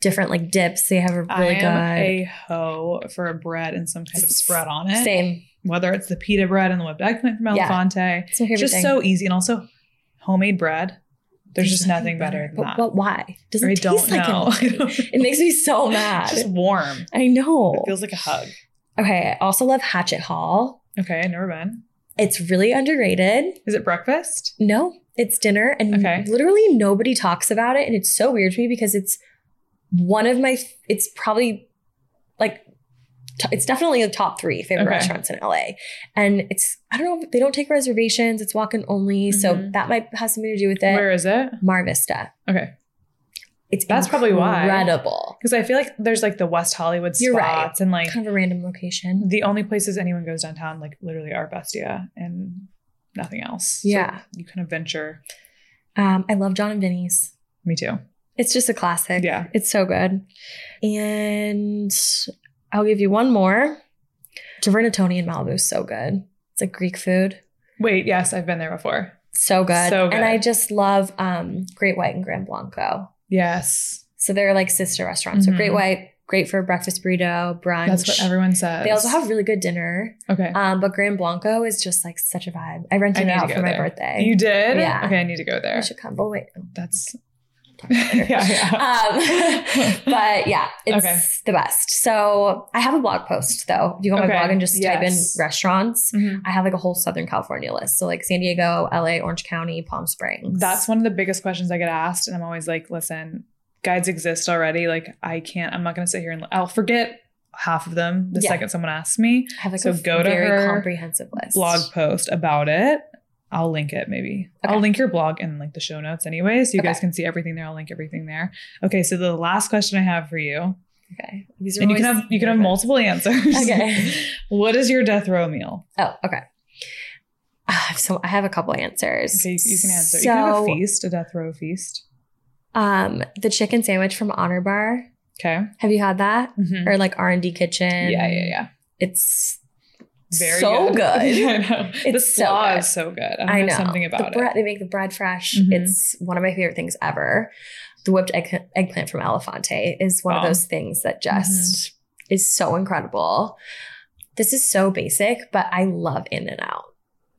different like dips. They have a really I am good. a hoe for a bread and some kind of spread on it. Same. Whether it's the pita bread and the whipped eggplant from Yeah. Elefante. It's my favorite just thing. so easy and also homemade bread. There's just nothing better than But, that. but why? Doesn't I taste don't like know. anything. It makes me so mad. It's just warm. I know. It feels like a hug. okay. I also love Hatchet Hall. Okay, I've never been. It's really underrated. Is it breakfast? No, it's dinner, and Okay. literally nobody talks about it, and it's so weird to me because it's one of my. It's probably like. T- It's definitely the top three favorite Okay. restaurants in LA, and it's I don't know they don't take reservations. It's walk in only, so Mhm. that might have something to do with it. Where is it? Mar Vista. Okay. It's That's probably why. incredible. Because I feel like there's like the West Hollywood spots You're right. and like Kind of a random location. the only places anyone goes downtown like literally are Bestia and nothing else. So Yeah. you kind of venture. Um, I love Jon and Vinny's. Me too. It's just a classic. Yeah. It's so good. And I'll give you one more. Taverna Tony in Malibu is so good. It's like Greek food. Wait, yes, I've been there before. So good. So good. And I just love um, Great White and Gran Blanco. Yes. So they're like sister restaurants. Mhm. So Great White, great for breakfast burrito, brunch. That's what everyone says. They also have really good dinner. Okay. Um, but Gran Blanco is just like such a vibe. I I rented it out for my there. birthday. you did? Yeah. Okay, I need to go there. You should come. But wait. That's yeah, yeah. um, but yeah, it's Okay. the best. So I have a blog post though. If you go on my blog and just type in Yes. restaurants, Mhm. I have like a whole Southern California list. So like San Diego, LA, Orange County, Palm Springs. That's one of the biggest questions I get asked. And I'm always like, listen, guides exist already. Like, I can't, I'm not going to sit here and I'll forget half of them the Yeah. second someone asks me. I have like so a go to very her comprehensive list. Blog post about it. I'll link it maybe. Okay. I'll link your blog in like the show notes anyway. So you guys can see everything there. I'll link everything there. Okay. So the last question I have for you, Okay. These are and you can have, you can have multiple answers. Okay. what is your death row meal? Oh, okay. Ah, So I have a couple answers. Okay. You, can answer. you can have a feast, a death row feast. Um, the chicken sandwich from Honor Bar. Okay. Have you had that? Mhm. Or like R and D Kitchen? Yeah. Yeah. Yeah. It's Very so good. good. I know. the It's so slaw good. is so good. I, I know something about the bread, it. They make the bread fresh. Mhm. It's one of my favorite things ever. The whipped egg, eggplant from Elefante is one Bomb. of those things that Mm-hmm. just is so incredible. This is so basic, but I love In and Out.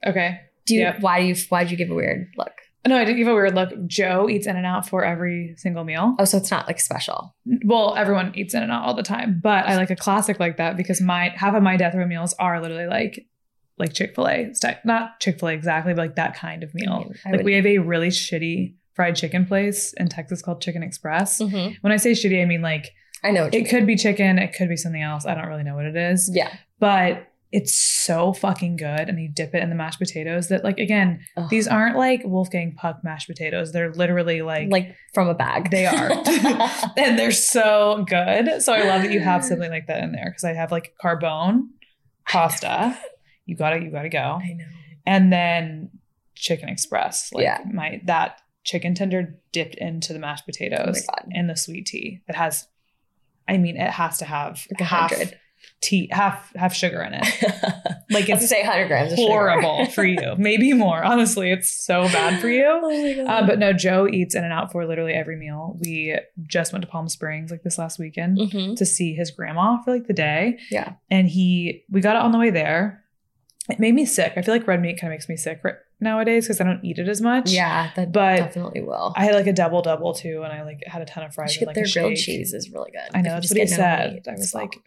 Okay. Do you? Yep. Why do you? Why did you give a weird look? No, I didn't give a weird look. Joe eats In and Out for every single meal. Oh, so it's not like special. Well, everyone eats In and Out all the time, but I like a classic like that because my half of my death row meals are literally like like Chick Fil A style, not Chick Fil A exactly, but like that kind of meal. mean, I like would- we have a really shitty fried chicken place in Texas called Chicken Express. Mhm. When I say shitty, I mean like I know. It could be chicken, it could be something else. I don't really know what it is. Yeah. but it's so fucking good and you dip it in the mashed potatoes that like again Ugh. these aren't like wolfgang puck mashed potatoes they're literally like, like from a bag. they are and they're so good so i love that you have something like that in there because i have like carbone pasta you gotta you gotta go I know. and then chicken express like Yeah. my that chicken tender dipped into the mashed oh potatoes Oh and the sweet tea it has i mean it has to have Like a half hundred. Tea half half sugar in it like it's say 100 grams. Of horrible for you. Maybe more. Honestly, it's so bad for you. Oh my god. Uh, but no, Joe eats In and Out for literally every meal. We just went to Palm Springs like this last weekend Mhm. to see his grandma for like the day. Yeah. And he, we got it on the way there. It made me sick. I feel like red meat kind of makes me sick right nowadays because I don't eat it as much. Yeah, that But definitely will. I had like a double double too, and I like had a ton of fries. and, like their grilled cheese is really good. I know that's what he just get no said. I was like.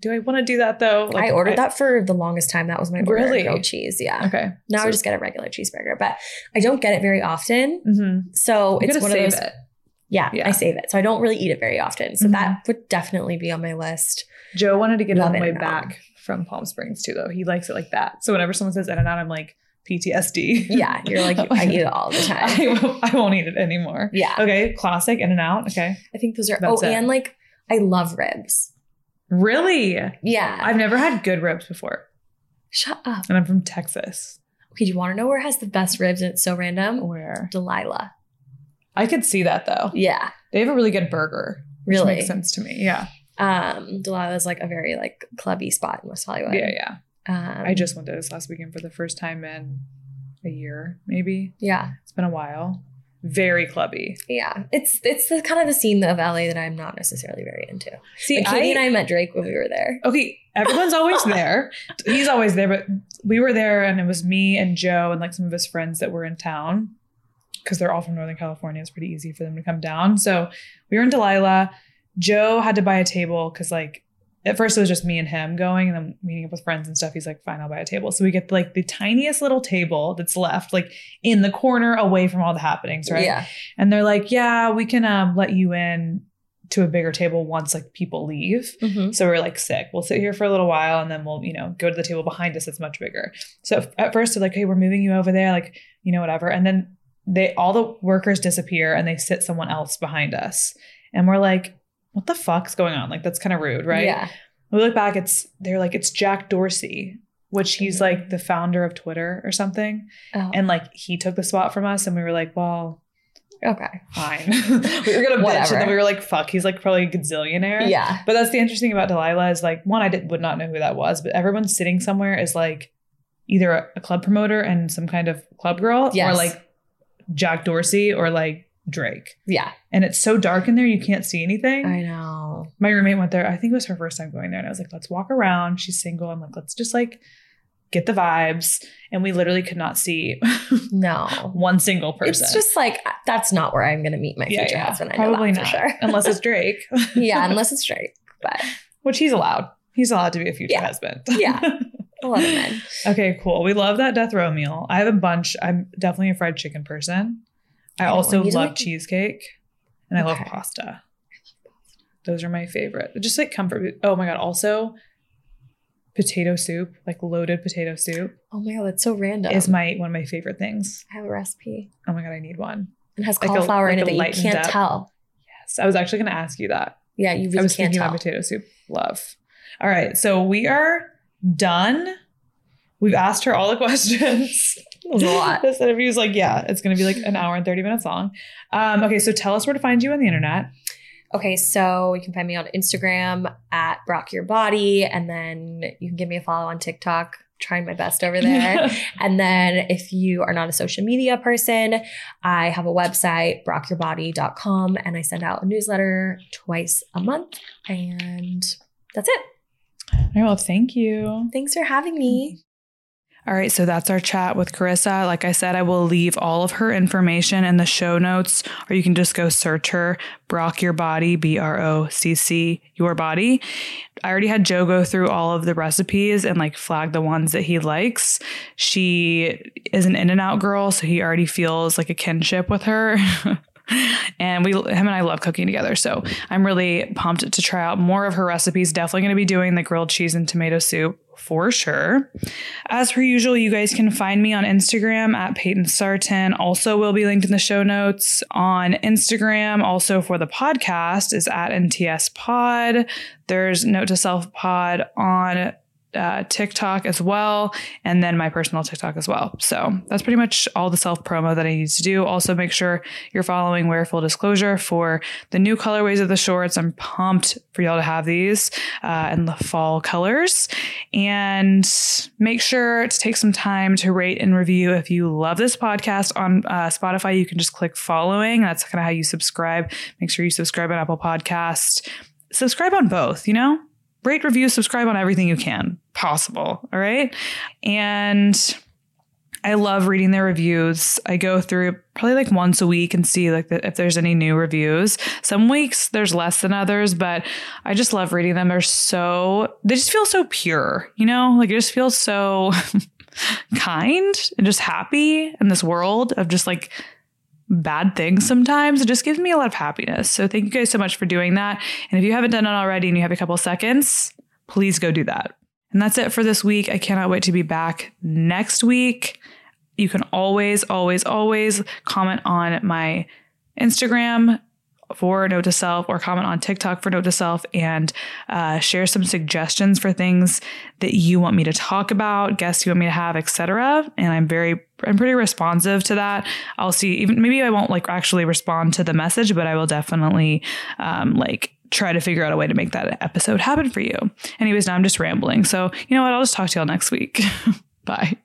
Do I want to do that though? Like, I ordered that for the longest time. That was my order. Really? Grilled cheese. Yeah. Okay. Now So- I just get a regular cheeseburger, but I don't get it very often. Mhm. So it's one of those. it. Yeah, Yeah. I save it. So I don't really eat it very often. So Mhm. that would definitely be on my list. Joe wanted to get it on the way back from Palm Springs too, though. He likes it like that. So whenever someone says In and Out, I'm like, PTSD. Yeah, you're like I eat it all the time. I, won't- I won't eat it anymore. Yeah. Okay. Classic In and Out. Okay. I think those are. That's oh, it. and like I love ribs. Really? Yeah. I've never had good ribs before, Shut up. and I'm from Texas. Okay, do you want to know where has the best ribs? And it's so random. Where Delilah. I could see that though. Yeah, They have a really good burger. Really. makes sense to me. Yeah. Um, Delilah is like a very like clubby spot in West Hollywood. Yeah. Yeah. Um, I just went to this last weekend for the first time in a year, maybe. yeah, It's been a while. Very clubby. yeah. It's it's the kind of the scene of LA that I'm not necessarily very into. See, Like, Katie and I met Drake when we were there. okay, everyone's always there. He's always there, but we were there and it was me and Joe and like some of his friends that were in town because they're all from Northern California. It's pretty easy for them to come down. So we were in Delilah. Joe had to buy a table because like at first it was just me and him going and then meeting up with friends and stuff. He's like, fine, I'll buy a table. So we get like the tiniest little table that's left, like in the corner away from all the happenings, right? Yeah, And they're like, yeah, we can um, let you in to a bigger table once like people leave. Mhm. So we're like sick. We'll sit here for a little while and then we'll, you know, go to the table behind us that's much bigger. So at first they're like, hey, we're moving you over there, like, you know, whatever. And then they all the workers disappear and they sit someone else behind us. And we're like, what the fuck's going on? Like that's kind of rude, right? Yeah, We look back, it's they're like, it's Jack Dorsey, which he's like the founder of Twitter or something. oh, And like he took the spot from us and we were like, well, okay, fine. we were gonna bitch, and then we were like, "Fuck, he's like probably a gazillionaire." yeah, But that's the interesting about Delilah is like one, I did, would not know who that was, but everyone sitting somewhere is like either a, a club promoter and some kind of club girl, or like Jack Dorsey or like Drake. yeah. And it's so dark in there, you can't see anything. I know. My roommate went there. I think it was her first time going there, and I was like, "Let's walk around." She's single. I'm like, "Let's just like." Get the vibes, and we literally could not see No, one single person. it's just like that's not where I'm going to meet my future yeah. husband. I know Probably not, sure. unless it's Drake. yeah, unless it's Drake. But which he's allowed. He's allowed to be a future Yeah. husband. Yeah. a lot of men. okay, cool. We love that death row meal. I have a bunch. I'm definitely a fried chicken person. I, I also want you to love like- cheesecake and I love Okay. pasta. Those are my favorite. Just like comfort. Oh my god. Also, potato soup, like loaded potato soup, Oh my god, that's so random. is my one of my favorite things. I have a recipe. Oh my god, I need one. It has Like a- cauliflower in it that you can't up- tell. Yes, I was actually going to ask you that. Yeah, you I really was can't thinking tell. about potato soup. Love. All right, so we are done. We've asked her all the questions. That was a lot. this interview is like, yeah, it's going to be like an hour and 30 minutes long. Um, okay, so tell us where to find you on the internet. Okay, so you can find me on Instagram at Brocc Your Body, and then you can give me a follow on TikTok. Trying my best over there. and then if you are not a social media person, I have a website, broccyourbody.com, and I send out a newsletter twice a month. And that's it. All right, well, thank you. Thanks for having me. All right, so that's our chat with Carissa. Like I said, I will leave all of her information in the show notes, or you can just go search her, Brocc Your Body, B R O C C, Your Body. I already had Joe go through all of the recipes and like flag the ones that he likes. She is an In and Out girl, so he already feels like a kinship with her. and we him and I love cooking together. So I'm really pumped to try out more of her recipes. Definitely going to be doing the grilled cheese and tomato soup for sure. As per usual, you guys can find me on Instagram at Payton Sartain. Also will be linked in the show notes on Instagram. Also for the podcast is at NTS Pod. There's Note to Self Pod on uh, TikTok as well, and then my personal TikTok as well. So that's pretty much all the self promo that I need to do. Also, make sure you're following Wear Full Disclosure for the new colorways of the shorts. I'm pumped for y'all to have these uh, in the fall colors. And make sure to take some time to rate and review. If you love this podcast on uh, Spotify, you can just click following. That's kind of how you subscribe. Make sure you subscribe on Apple Podcast. Subscribe on both, you know? Rate, review, subscribe on everything you can possible. All right. And I love reading their reviews. I go through probably like once a week and see like the, if there's any new reviews. Some weeks there's less than others, but I just love reading them. They're so they just feel so pure, you know? Like it just feels so kind and just happy in this world of just like bad things sometimes. It just gives me a lot of happiness. So thank you guys so much for doing that. And if you haven't done it already and you have a couple seconds, please go do that. And that's it for this week. I cannot wait to be back next week. You can always, always, always comment on my Instagram for Note to Self or comment on TikTok for Note to Self and uh, share some suggestions for things that you want me to talk about, guests you want me to have, etc. And I'm very I'm pretty responsive to that. I'll see even maybe I won't like actually respond to the message, but I will definitely um, like try to figure out a way to make that episode happen for you. Anyways, now I'm just rambling. So, you know what? I'll just talk to y'all next week. Bye.